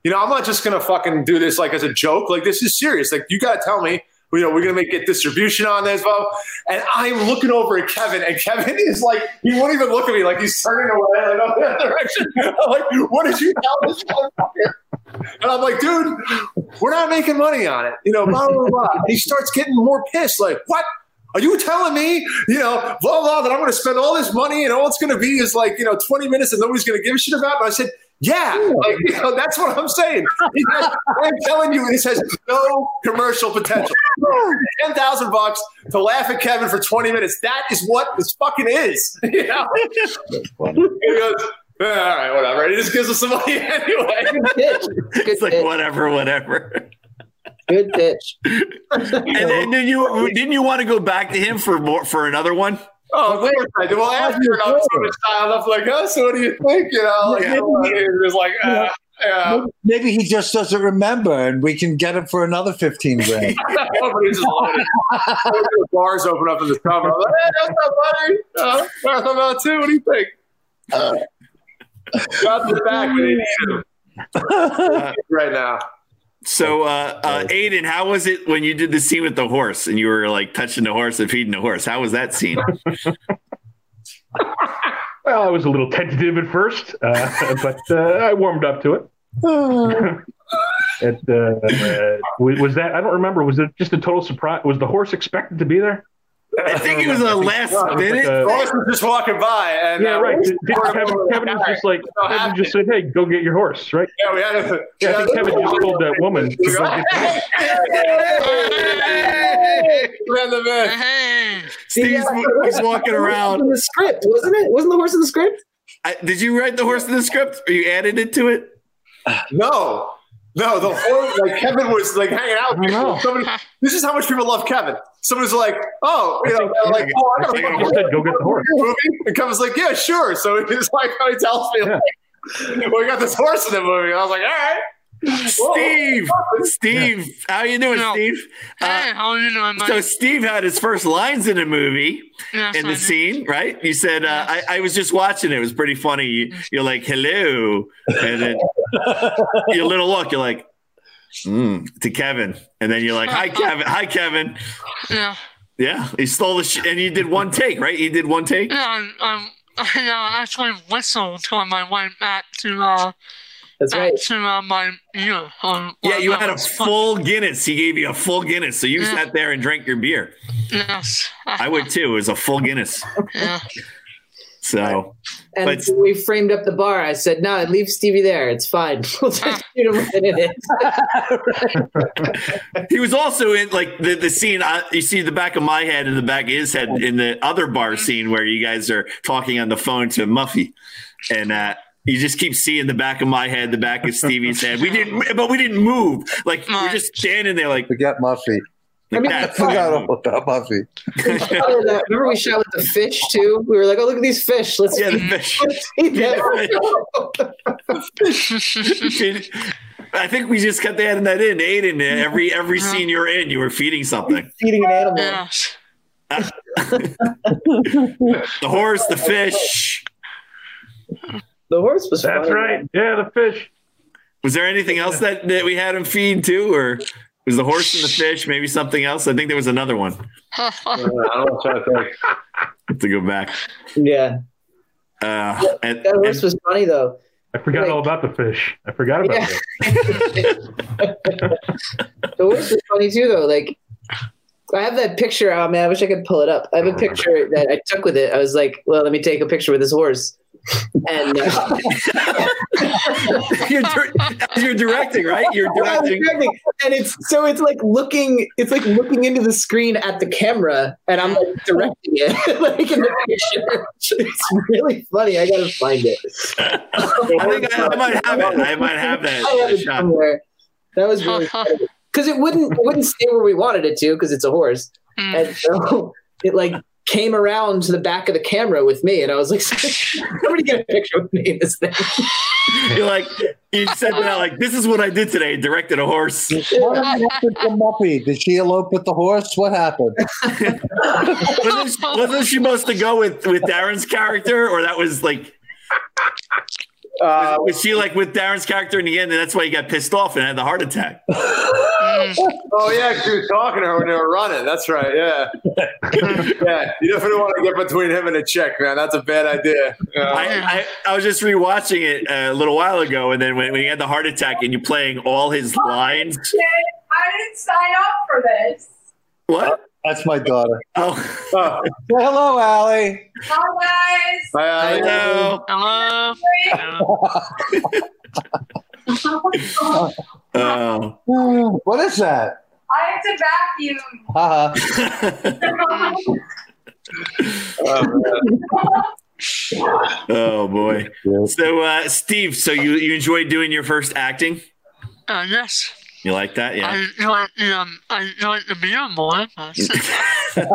You know, I'm not just gonna fucking do this like as a joke. Like this is serious. Like you gotta tell me, you know, we're gonna make get distribution on this, blah. And I'm looking over at Kevin, and Kevin is like, he won't even look at me, like he's turning away like direction. I'm like, what did you tell this? And I'm like, dude, we're not making money on it. You know, blah blah blah. And he starts getting more pissed, like, what? Are you telling me, you know, blah, blah, that I'm going to spend all this money and all it's going to be is like, you know, 20 minutes and nobody's going to give a shit about? And I said, yeah, like, [LAUGHS] you know, that's what I'm saying. I'm telling you, he says, no commercial potential. [LAUGHS] 10,000 bucks to laugh at Kevin for 20 minutes. That is what this fucking is. [LAUGHS] You know? he goes, "Eh, all right, whatever. And he just gives us some money [LAUGHS] anyway. Good pitch. Good It's like pitch. whatever, whatever. Good pitch. And then did you didn't you want to go back to him for more for another one? Oh, of course I did. Well, after I was sort of styled up like, oh, so what do you think? You know, like, Yeah. he was like, uh, yeah. Maybe he just doesn't remember, and we can get him for another fifteen grand. [LAUGHS] Nobody's just loaded. the bars open up in the summer. I'm like, hey, that's not buddy. Uh, Marathon about two. What do you think? Uh, got the back. They need him. [LAUGHS] right now. So, uh, uh, Aidan, how was it when you did the scene with the horse and you were like touching the horse and feeding the horse? How was that scene? [LAUGHS] Well, I was a little tentative at first, uh, [LAUGHS] but uh, I warmed up to it. [SIGHS] it uh, uh, was was that I don't remember. Was it just a total surprise? Was the horse expected to be there? I think it was a last No, it was minute. like a- Ross was just walking by, and yeah, uh, right. we- Did- did Kevin, Kevin was just like So Kevin happy. just said, "Hey, go get your horse," right? Yeah, we had a. Yeah, I think Kevin just told that woman. to go get the horse. Man, the man. Steve's he's walking around. in the script, wasn't it? Wasn't the horse in the script? I, did you write the horse in the script or you added it to it? No, no, the whole like Kevin was like hanging out. With people. Somebody, this is how much people love Kevin. Somebody's like, oh, you know, like, oh, I gotta said, "Go get the horse." movie. And Kevin's like, yeah, sure. So [LAUGHS] he's like, he tells me, like, well, we got this horse in the movie. I was like, all right. Steve, Steve, how you doing, No. Steve? Hey, Uh, how are you doing, so Steve had his first lines in the movie Yes, in I the did. scene, right? You said, uh, I, I was just watching it. It was pretty funny. You, you're like, hello. And then [LAUGHS] your little look, you're like, mm, to Kevin. And then you're like, hi, Kevin. Hi, Kevin. Yeah, Yeah, he stole the sh- and you did one take, right? You did one take. yeah. I'm, I'm, [LAUGHS] I uh, actually whistled on my way back to uh That's right. to uh, my ear. Um, Yeah, you had a was fun. full Guinness. He gave you a full Guinness, so you Yeah. sat there and drank your beer. Yes, I would too. It was a full Guinness. Yeah. So And But- so we framed up the bar. I said, "No, leave Stevie there. It's fine. [LAUGHS] We'll just shoot him right in it." [LAUGHS] he was also in like the the scene. I, you see the back of my head and the back of his head in the other bar scene where you guys are talking on the phone to Muffy, and uh, you just keep seeing the back of my head, the back of Stevie's head. We didn't, but we didn't move. Like we're just standing there, like Forget Muffy. Like, I mean, I that's forgot fine. all about Buffy. We shot with Remember we shot with the fish too? We were like, oh look at these fish. Let's Yeah, the fish. [LAUGHS] let's. I think we just kept adding that in. Aidan, every every scene you're in, you were feeding something. Feeding an animal. Yes. [LAUGHS] The horse, the fish. [LAUGHS] The horse was That's funny. right. Yeah, the fish. Was there anything else that, that we had him feed too, or was the horse and the fish maybe something else? I think there was another one. I don't know to think. [LAUGHS] Have to go back. Yeah. Uh, and, That horse and- was funny though. I forgot Wait. all about the fish. I forgot about Yeah. [LAUGHS] The horse was funny too though. Like I have that picture. Oh man, I wish I could pull it up. I have a picture that I took with it. I was like, well, let me take a picture with this horse. And uh, [LAUGHS] you're, dir- you're directing, right? You're directing. directing, and it's so it's like looking, it's like looking into the screen at the camera, and I'm like directing it, [LAUGHS] like in the picture. It's really funny. I gotta find it. I think I, I might have it. I might have that, I have that it shot. somewhere. That was really [LAUGHS] because it wouldn't it wouldn't stay where we wanted it to because it's a horse, Hmm. and so it like came around to the back of the camera with me, and I was like, [LAUGHS] "Somebody get a picture with me in this thing." [LAUGHS] You're like, you said that, like, this is what I did today. Directed a horse. What happened to Muffy? Did she elope with the horse? What happened? [LAUGHS] wasn't, she, wasn't she supposed to go with with Darren's character, or that was like, Uh, was she like with Darren's character in the end, and that's why he got pissed off and had the heart attack? [LAUGHS] oh yeah, 'cause he was talking to her when they were running. That's right. Yeah, [LAUGHS] yeah. You definitely want to get between him and a chick, man. That's a bad idea. Uh, I, I, I was just rewatching it uh, a little while ago, and then when, when he had the heart attack, and you're playing all his lines. I didn't sign up for this. What? That's my daughter. Oh, oh, [LAUGHS] Say hello, Allie. Hi guys. I, hello. Hello. [LAUGHS] Oh. [LAUGHS] What is that? I have to vacuum. Haha. oh boy. So, uh, Steve, so you you enjoyed doing your first acting? Uh, yes. You like that? I Yeah. enjoyed the um, I enjoyed the beer more. I think [LAUGHS]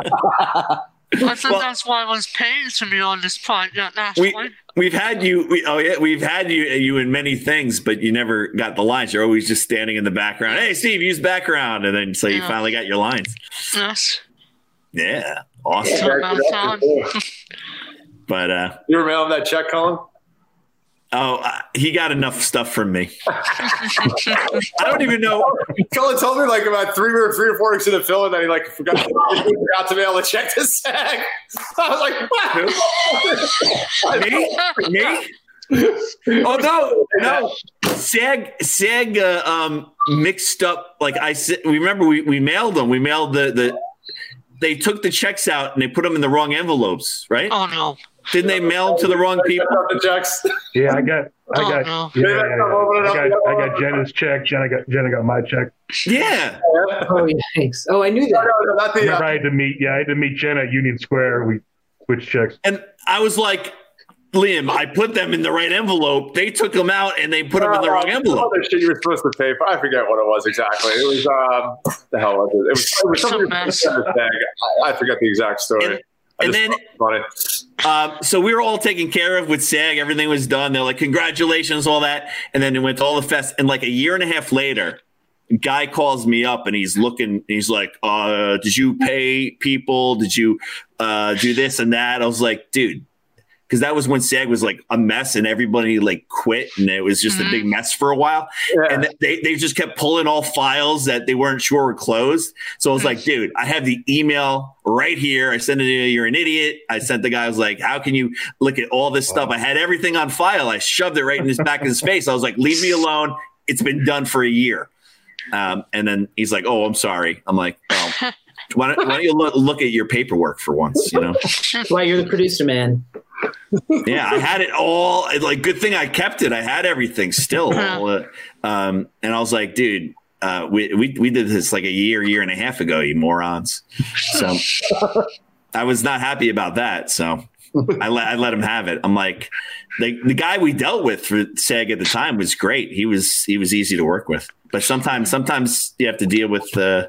I think Well- that's why I was paid to be on this project. That's We why. we've had you. We, oh yeah, we've had you you in many things, but you never got the lines. You're always just standing in the background. Hey, Steve, use background, and then so you Yeah. finally got your lines. Yes. Yeah, awesome. So about time. But uh, you were mailing that check, Cullen? Oh, uh, he got enough stuff from me. I don't even know. Cullen told me like about three or three or four weeks in the film that he like forgot, he forgot to mail a check to SAG. [LAUGHS] I was like, what? Me? Me? Oh no, no. SAG SAG uh, um mixed up like I said we remember we, we mailed them. We mailed the the they took the checks out and they put them in the wrong envelopes, right? Oh no. Didn't they mail them to the wrong people? the checks. Yeah, I got, I Oh, got, no. yeah, yeah, yeah. I got, I got Jenna's check. Jenna got, Jenna got my check. Yeah. Oh, thanks. Oh, I knew that. no, no, not the, uh, I had to meet. Yeah, I had to meet Jenna at Union Square. We switched checks. And I was like, Liam, I put them in the right envelope. They took them out and they put them in the wrong envelope. Other shit you were supposed to pay for. I forget what it was exactly. It was um, the hell was it? It was, it was something you were supposed to send to SAG. I, I forget the exact story. And- I and then-. Um, so we were all taken care of with SAG. Everything was done. They're like, congratulations, all that. And then it went to all the fest. And like a year and a half later, guy calls me up and he's looking, he's like, uh, did you pay people? Did you uh, do this and that? I was like, dude, because that was when SAG was like a mess and everybody like quit and it was just a big mess for a while. Yeah. And they, they just kept pulling all files that they weren't sure were closed. So I was like, dude, I have the email right here. I sent it to you. You're an idiot. I sent the guy, I was like, how can you look at all this stuff? I had everything on file. I shoved it right in his back of his face. I was like, leave me alone. It's been done for a year. Um, and then he's like, oh, I'm sorry. I'm like, well, [LAUGHS] why don't, why don't you look, look at your paperwork for once, you know? [LAUGHS] Why you're the producer, man? [LAUGHS] yeah, I had it all. Like, good thing I kept it. I had everything still. [LAUGHS] Uh, um, and I was like, dude, uh, we, we we did this like a year, year and a half ago. You morons. So [LAUGHS] I was not happy about that. So I let I let him have it. I'm like, the the guy we dealt with for SAG at the time was great. He was he was easy to work with. But sometimes sometimes you have to deal with uh,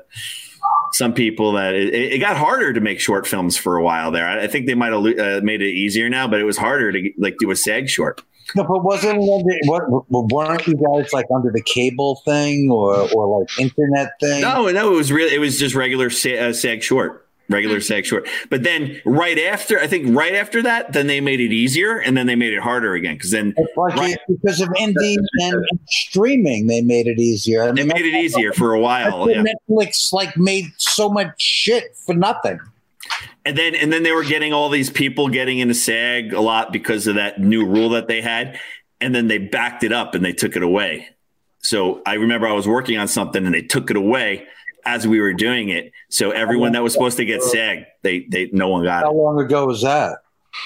some people that it, it got harder to make short films for a while there. I, I think they might have uh, made it easier now, but it was harder to like do a SAG short. No, but wasn't under, what, weren't you guys like under the cable thing or, or like internet thing? No, no, it was really it was just regular SAG, uh, SAG short. Regular mm-hmm. SAG short, but then right after, I think right after that, then they made it easier, and then they made it harder again because then like Right. because of indie and streaming, they made it easier. I they mean, made it easier for a while. Yeah. Netflix like made so much shit for nothing. and then and then they were getting all these people getting into SAG a lot because of that new rule that they had, and then they backed it up and they took it away. So I remember I was working on something and they took it away as we were doing it. So everyone that was supposed to get SAG, they they no one got it. How it. long ago was that?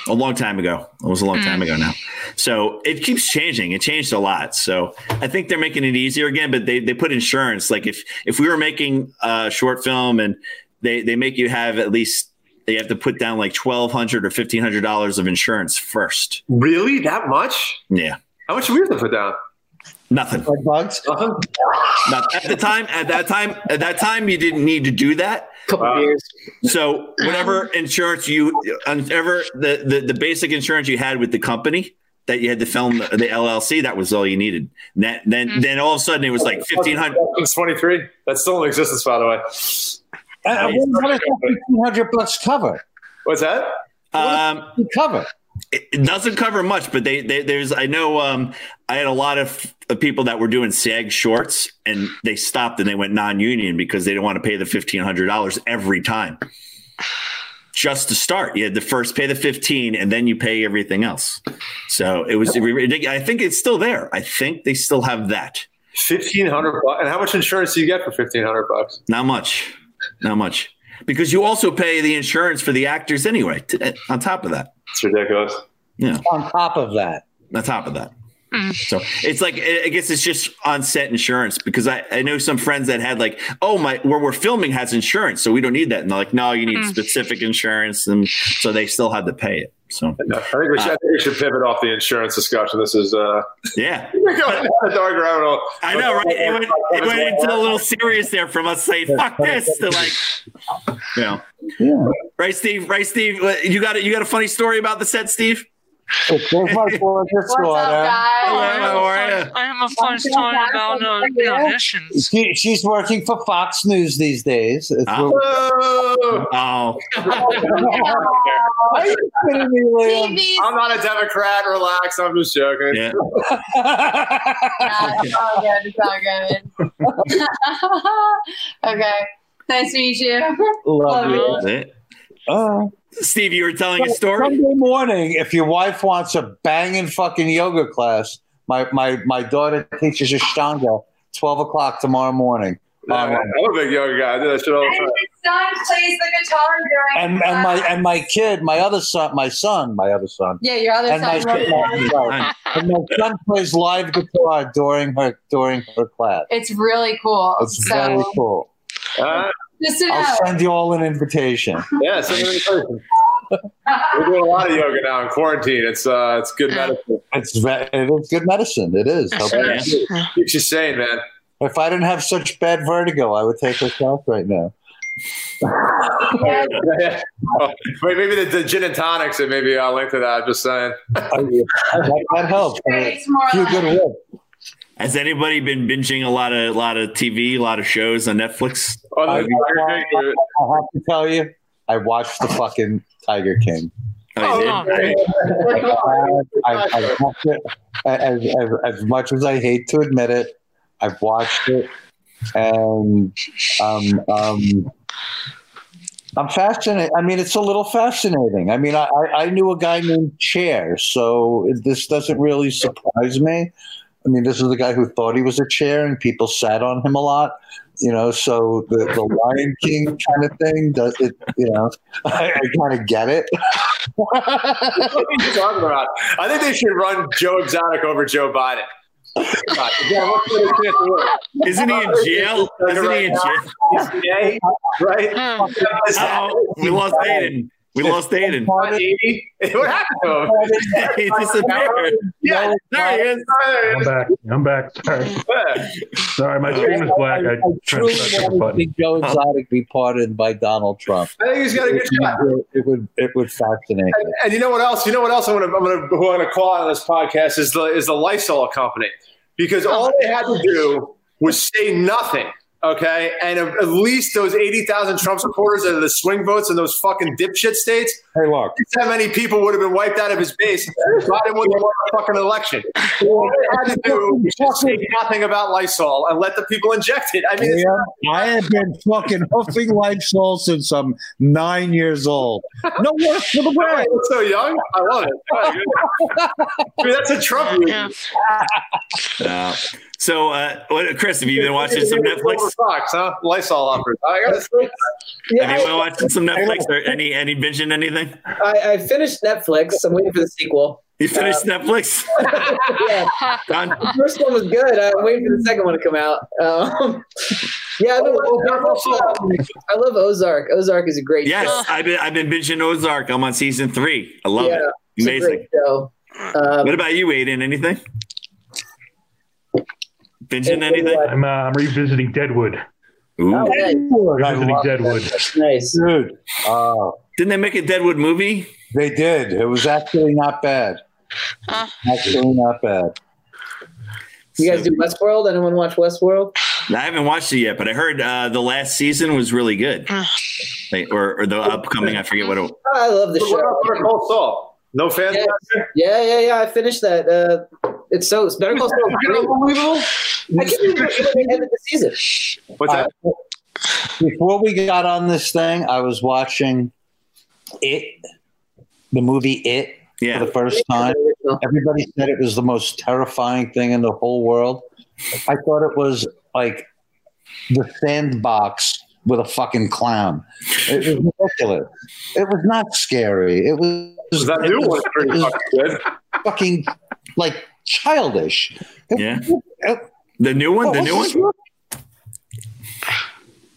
A long time ago. It was a long time hmm. ago now. So it keeps changing. It changed a lot. So I think they're making it easier again, but they, they put insurance. Like if if we were making a short film and they, they make you have at least they have to put down like twelve hundred or fifteen hundred dollars of insurance first. Really? That much? Yeah. How much do we have to put down? Nothing. Like bugs? Nothing? Not at the time. At that time. At that time, you didn't need to do that. couple Wow. beers. So whatever insurance you, whatever the, the the basic insurance you had with the company that you had to film the, the LLC, that was all you needed. And that, then then all of a sudden it was like fifteen hundred. It's 23. That's still in existence, by the way. Uh, what what does that fifteen hundred bucks cover? What's that? Um, You cover. It doesn't cover much, but they, they there's I know um I had a lot of, of people that were doing SAG shorts and they stopped and they went non-union because they didn't want to pay the fifteen hundred dollars every time. Just to start, you had to first pay the fifteen and then you pay everything else. So it was. I think it's still there. I think they still have that. 1500 bucks. And how much insurance do you get for 1500 bucks? Not much, not much, because you also pay the insurance for the actors anyway. To, eh, on top of that, It's ridiculous. yeah. On top of that. on top of that. Hmm. So it's like I I guess it's just on set insurance because I, I know some friends that had like oh my where we're filming has insurance so we don't need that and they're like no you need hmm. specific insurance and so they still had to pay it so I think we should, I think we should pivot off the insurance discussion. This is uh, yeah [LAUGHS] we're going down a dark rabbit hole. I know right it went, it went into a little serious there from us saying fuck this to like you know Yeah. right Steve right Steve you got it you got a funny story about the set Steve There's my gorgeous What's up, Hello, how are ya? I have a fun story about uh, the auditions. She, she's working for Fox News these days. It's Oh. Oh, [LAUGHS] oh Are you kidding me, Liam? TV. I'm not a Democrat. Relax. I'm just joking. yeah Yeah, it's all good. It's all good. [LAUGHS] okay. Nice to meet you. Love you. it Uh, Steve you were telling a story Sunday morning, if your wife wants a banging fucking yoga class, my my my daughter teaches Ashtanga. Twelve o'clock tomorrow morning. Yeah, Um, I'm a big yoga guy. I do that shit all the And time. his son plays the guitar during and and my and my kid, my other son, my son, my other son, Yeah, your other and my, son. my, right. and my son plays live guitar during her during her class. It's really cool. It's so, very cool. Uh, just. I'll send you all an invitation. [LAUGHS] yeah, send an invitation. We're doing a lot of yoga now in quarantine. It's uh, it's good medicine. It's it is good medicine. It is. How you? Keeps you sane, man. If I didn't have such bad vertigo, I would take this off right now. Yeah, [LAUGHS] Oh, wait, maybe the, the gin and tonics and maybe I'll link to that. I'm just saying. [LAUGHS] that, that helps. I mean, it's more a few like- good whips. Has anybody been binging a lot of a lot of TV, a lot of shows on Netflix? Oh, I, the- I have to tell you, I watched the fucking Tiger King. Oh, you Oh, did? I, I, I it as, as, as much as I hate to admit it. I've watched it, and um, um, I'm fascinated. I mean, it's a little fascinating. I mean, I, I, I knew a guy named Chair, so this doesn't really surprise me. I mean, this is the guy who thought he was a chair, and people sat on him a lot. You know, so the, the Lion King kind of thing does it. You know, I, I kind of get it. what are you talking about? I think they should run Joe Exotic over Joe Biden. Yeah, what's the chance to win? Isn't he in jail? Isn't he in jail? He's gay, right? Oh, we lost Aidan. We lost Aidan. [LAUGHS] What happened to him? [LAUGHS] he disappeared. Yeah, There he is. I'm back. I'm back. Sorry. [LAUGHS] Sorry, my screen is black. I, I, I tried to truly press want to button. see Joe Exotic be pardoned by Donald Trump. I think he's got a good shot. It would it would fascinate And, and you know what else? You know what else I'm gonna I'm gonna who I'm gonna call out on this podcast is the is the Lysol company because all they had to do was say nothing. Okay, and at at least those eighty thousand Trump supporters that are the swing votes in those fucking dipshit states, Hey, look, how many people would have been wiped out of his base? Biden wouldn't have won the fucking election. All they had to do was just say nothing about Lysol and let the people inject it. I mean, it's, Yeah, I have been fucking huffing Lysol since I'm nine years old. No worse for the Why, wear. you're so young. I love it. I mean, that's a Trump movie. Yeah. So, uh, what, Chris, have you been watching some Netflix? Silver Fox, huh? Lysol offers. I gotta say, Yeah, Have you been I, watching some Netflix or any any binging anything? I, I finished Netflix. I'm waiting for the sequel. You finished Netflix? [LAUGHS] yeah, Done? the first one was good. I'm waiting for the second one to come out. Um, [LAUGHS] yeah, I've been Oh, watching- I love Ozark. Ozark is a great Yes, show. I've been I've been binging Ozark. I'm on season three. I love Yeah, it. It's a Amazing. great show. Um, What about you, Aidan? Anything? Binging anything? I'm, uh, I'm revisiting Deadwood. Ooh. oh, nice. I Revisiting love Deadwood. nice. Dude, uh, Didn't they make a Deadwood movie? they did. It was actually not bad. Uh, Actually, not bad. You guys So- do Westworld? Anyone watch Westworld? I haven't watched it yet, but I heard uh, the last season was really good. Like, or, or the upcoming, I forget what it was. I love the what show. about Better Call Saul? No fans. Yeah. Yeah, yeah, yeah. I finished that. Uh, it's so it's Better Call Saul. is. I can't believe they ended the season. What's that? Uh, before we got on this thing, I was watching it, the movie It, for the first time. Everybody said it was the most terrifying thing in the whole world. I thought it was like the sandbox with a fucking clown. It was ridiculous. It was not scary. It was, Was that it new was- one? Pretty it fucking good. fucking like childish. Yeah. The new one? The what new one?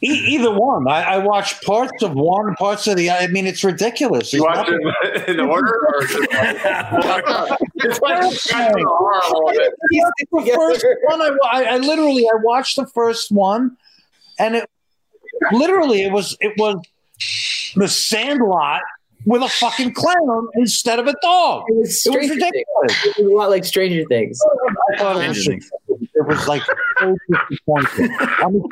E- either one. I, I watched parts of one, parts of the. I mean, it's ridiculous. You watch it in order, or is it's like it's of the first one. I, I, I literally I watched the first one, and it literally it was it was the Sandlot with a fucking clown instead of a dog. It was It was Stranger Things. ridiculous. It was a lot like Stranger Things. I thought it was, it was like so disappointing. I mean,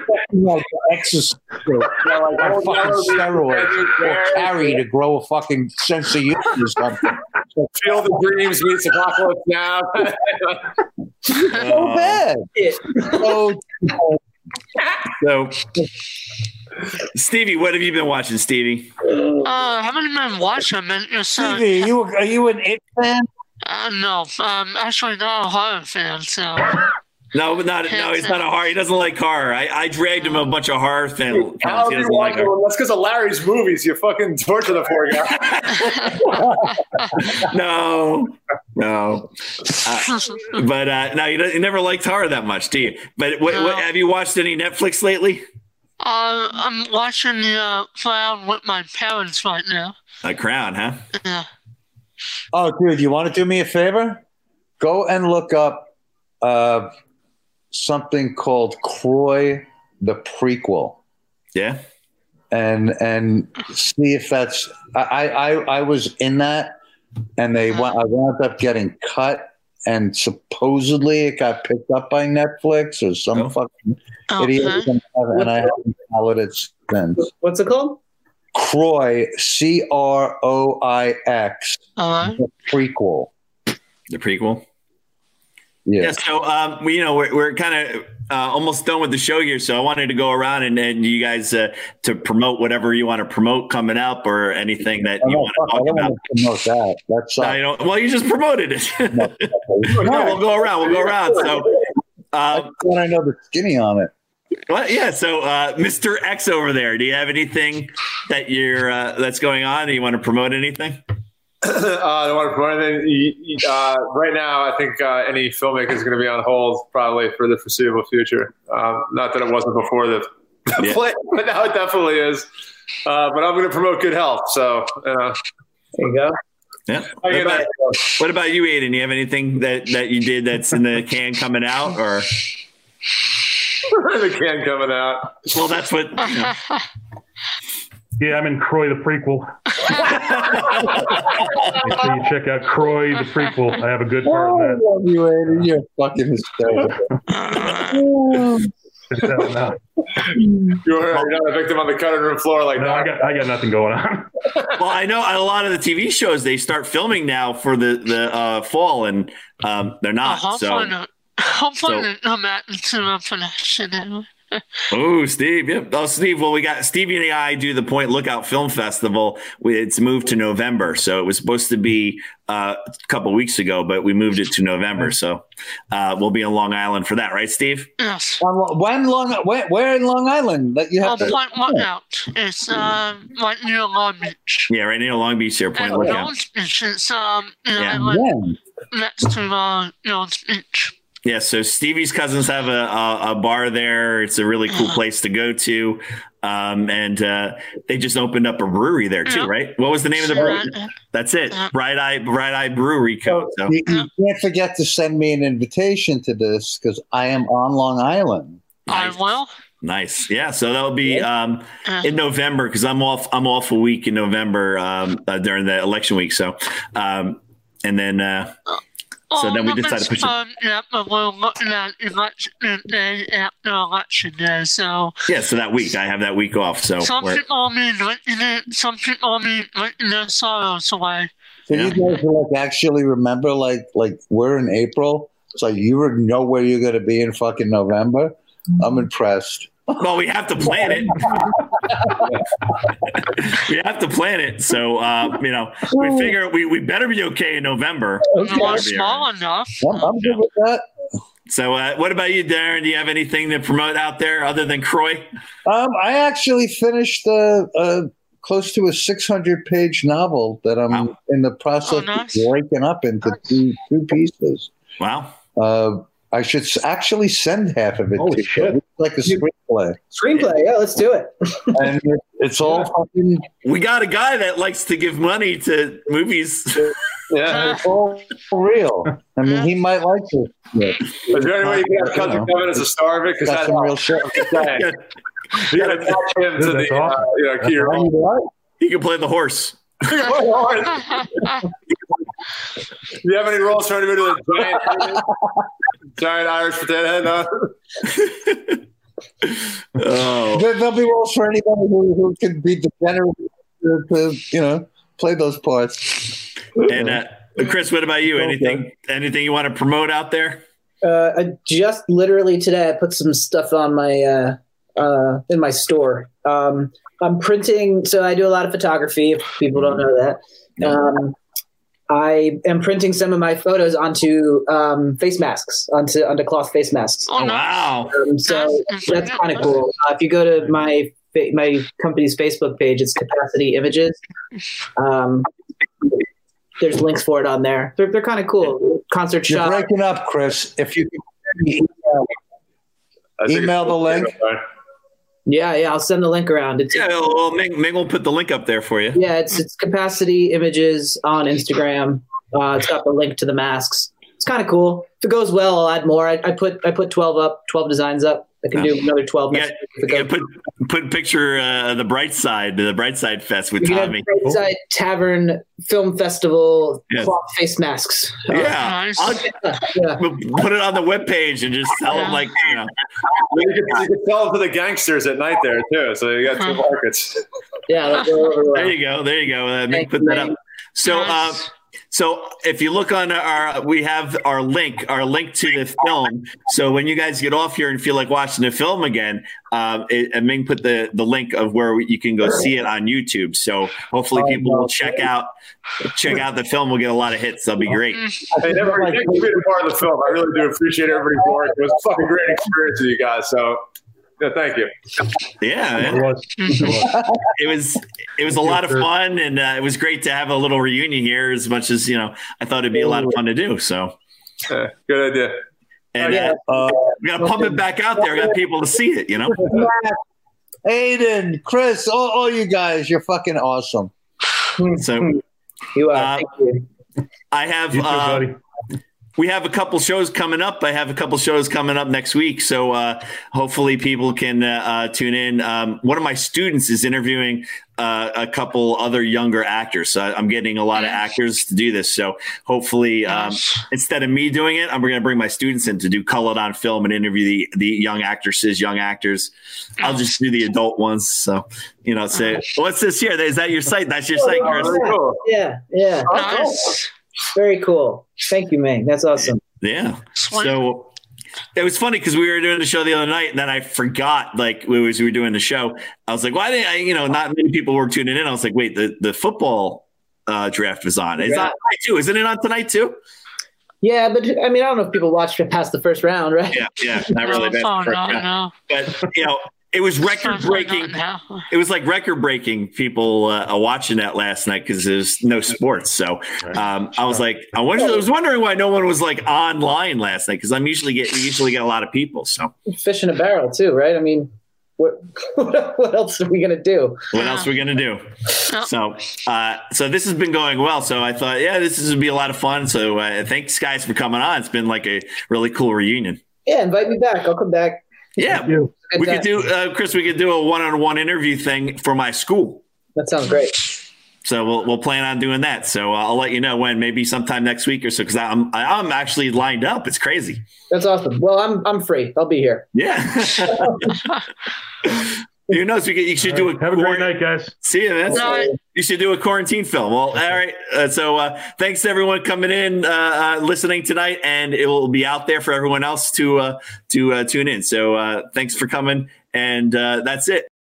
expecting, like Exorcist, you know, like oh, a fucking steroid or carry to grow a fucking sense of humor or something. Field of Dreams meets Apocalypse Now. [LAUGHS] So bad. So so, Stevie, what have you been watching, Stevie? uh, I haven't been watching. It's, uh, Stevie, are you are you an it fan? uh, no, um, actually not a horror fan. So No, but not no. He's not a horror. He doesn't like horror. I, I dragged him a bunch of horror fan, films. How He doesn't like watch horror. That's because of Larry's movies. You fucking torture the poor guy. [LAUGHS] No, no. Uh, but uh, no, you, don't- you never liked horror that much, do you? But what, what, have you watched any Netflix lately? Uh, I'm watching the uh, Crown with my parents right now. A Crown, huh? Yeah. Oh, dude, you want to do me a favor? Go and look up uh, something called Croix the prequel, Yeah. and and see if that's. I I I was in that, and they uh-huh. went. I wound up getting cut, and supposedly it got picked up by Netflix or some Oh. fucking oh, idiot, uh-huh. Okay. and I haven't followed it since. What's it called? Croix, C R O I X, All right. the prequel. The prequel. Yeah. Yeah. So, um, we, you know, we're, we're kind of uh, almost done with the show here. So I wanted to go around and, and you guys uh, to promote whatever you want to promote coming up or anything that you want to talk about. promote that. That's No, you don't, well, you just promoted it. [LAUGHS] no, we'll go around. We'll go around. So, uh, when I know the skinny on it. well, yeah. So, uh, Mr. X over there, do you have anything that you're uh, that's going on? Do you want to promote anything? Uh, I don't want to promote anything. Uh, right now, I think uh, any filmmaker is going to be on hold probably for the foreseeable future. Um, not that it wasn't before the Yeah. plan, but now it definitely is. Uh, but I'm going to promote good health. So, you There you go. Yeah. What about, what about you, Aidan? You have anything that, that you did that's in the [LAUGHS] can coming out, or [LAUGHS] the can coming out. well, that's what. you know. [LAUGHS] Yeah, I'm in Croix the prequel. [LAUGHS] Make sure you check out Croix the prequel. I have a good part Oh, I in that. love you, Aidan. You're fucking hysterical. [LAUGHS] Check that one. You're, you're not a victim on the cutting room floor like No, I got I got nothing going on. [LAUGHS] Well, I know a lot of the TV shows they start filming now for the the uh, fall, and um, they're not. hopefully So, not. Hopefully so- they come back into the production anyway. Oh, Steve, yep. Oh, Steve. Well, we got Stevie and I do the Point Lookout Film Festival. It's moved to November, so it was supposed to be uh, a couple weeks ago, but we moved it to November. So uh, we'll be in Long Island for that, right, Steve? Yes. Um, when Long, where, where in Long Island that you Oh, have to? Point Lookout. It's um right near Long Beach. Yeah, right near Long Beach here, Point And Lookout. Jones Beach is um you know, Yeah. like When? next to uh Jones Beach. Yeah, so Stevie's cousins have a, a, a bar there. It's a really cool place to go to. Um, and uh, they just opened up a brewery there too, Yeah. right? What was the name of the brewery? That's it. Yeah. Bright Eye Bright Eye Brewery Co. So You, you can't forget to send me an invitation to this because I am on Long Island. I will. nice. Yeah, so that'll be um, Uh, in November because I'm off I'm off a week in November um, uh, during the election week. So um, and then uh, so oh, then we decided to next put you- time, yeah, but we're looking at election day after election day, so yeah, so that week I have that week off. So some we're- people will be drinking it, some people will be drinking their sorrows away. So Yeah. you guys like actually remember like like we're in April, so you would know where you're going to be in fucking November. I'm impressed. Well, we have to plan it. [LAUGHS] we have to plan it. So, uh, you know, we figure we, we better be okay in November. We're Better be all small right. enough. I'm, I'm good with that. So, uh, what about you, Darren? Do you have anything to promote out there other than Croix? Um, I actually finished uh, uh, close to a 600 page novel that I'm Wow. in the process Oh, nice. of breaking up into two, two pieces. Wow. I should actually send half of it Holy to shit. you. It's like a screenplay. Screenplay. Yeah, let's do it. and it's all fucking We got a guy that likes to give money to movies. [LAUGHS] Yeah. it's all real. I mean, he might like this. Yeah. Is there any way you can have Cousin Kevin as a star of it? Because Got some real shit. [LAUGHS] You gotta attach him to That's the, uh, you know, key role. he can play the horse. [LAUGHS] Do you have any roles trying to go to the giant, giant Irish potato head? No? [LAUGHS] Oh, There, there'll be roles for anybody who, who can be degenerate to, to, you know, play those parts. and uh, Chris, what about you? Anything? Anything you want to promote out there? Uh, I just literally today I put some stuff on my uh, uh, in my store. Um, I'm printing, so I do a lot of photography. If people don't know that, um, I am printing some of my photos onto um, face masks, onto onto cloth face masks. Oh, wow. Um, so that's kind of cool. Uh, if you go to my my company's Facebook page, it's Capacity Images. Um, there's links for it on there. They're, they're kind of cool. Concert You're shop. breaking up, Chris. If you can email, Email the link. Yeah, yeah. I'll send the link around. It's Yeah, well, Ming, Ming will put the link up there for you. yeah, it's it's Capacity Images on Instagram. Uh, it's got the link to the masks. It's kind of cool. If it goes well, I'll add more. I, I put I put twelve up, twelve designs up. I can do another twelve Yeah, next week. if it yeah, put put picture uh, the bright side, the bright side fest with We can have Tommy. Brightside Tavern Film Festival Yeah. cloth face masks. Uh, Yeah, Nice. I'll [LAUGHS] put it on the webpage and just tell them like you know. You can, you can sell them to the gangsters at night there, too. So you got two markets. Yeah, go. There you go, there you go. Uh, Ming put you, that Ming. up. So, uh, Nice. So if you look on our, we have our link, our link to the film. So when you guys get off here and feel like watching the film again, um, it, and Ming put the the link of where you can go see it on YouTube. So hopefully people will check out check out the film. We'll get a lot of hits. That'll be great. Hey, never thanks for being a part of the film. I really do appreciate everybody's work. It was a fucking great experience with you guys. So, yeah, thank you. Yeah, It was. It was. it was it was a lot of fun, and uh, it was great to have a little reunion here. As much as you know, I thought it'd be a lot of fun to do. So, Yeah, good idea. and uh, uh, we got to pump it back out there. We Got people to see it. You know. Aidan, Chris, all, all you guys, you're fucking awesome. So You are. Uh, Thank you. I have You too, uh, buddy. We have a couple shows coming up. I have a couple shows coming up next week, so uh, hopefully people can uh, uh, tune in. Um, one of my students is interviewing uh, a couple other younger actors. So I'm getting a lot of actors to do this. So hopefully, um, instead of me doing it, I'm going to bring my students in to do Cullen On Film and interview the the young actresses, young actors. I'll just do the adult ones. So you know, say what's this here? Is that your site? That's your site, Chris. Cool. Yeah, yeah. Nice. Very cool. Thank you, man. That's awesome. Yeah. So it was funny because we were doing the show the other night, and then I forgot, like, we was we were doing the show. I was like, why didn't I? You know, not many people were tuning in. I was like, wait, the the football uh, draft was on. It's on tonight too, isn't it? On tonight too? Yeah, but I mean, I don't know if people watched it past the first round, right? Yeah, yeah, not really. bad. Oh, no, no. But you know, it was record breaking. It was like record breaking. People uh, watching that last night because there's no sports. So um, I was like, I wonder. I was wondering why no one was like online last night because I'm usually get usually get a lot of people. So Fish in a barrel too, right? I mean, what [LAUGHS] what else are we gonna do? what else are we gonna do? So, uh, so this has been going well. So I thought, yeah, this is gonna be a lot of fun. So uh, thanks, guys, for coming on. It's been like a really cool reunion. Yeah, invite me back. I'll come back. Yeah, we Good could do, uh, Chris. We could do a one-on-one interview thing for my school. That sounds great. So we'll we'll plan on doing that. So uh, I'll let you know when, maybe sometime next week or so, because I'm I'm actually lined up. It's crazy. That's awesome. Well, I'm I'm free. I'll be here. Yeah. [LAUGHS] [LAUGHS] Who knows? We could, you should do a Have a great night, guys. See you, man. Night. You should do a quarantine film. Well, all right. Uh, so uh, thanks to everyone coming in, uh, uh, listening tonight, and it will be out there for everyone else to uh, to uh, tune in. So uh, thanks for coming, and uh, that's it.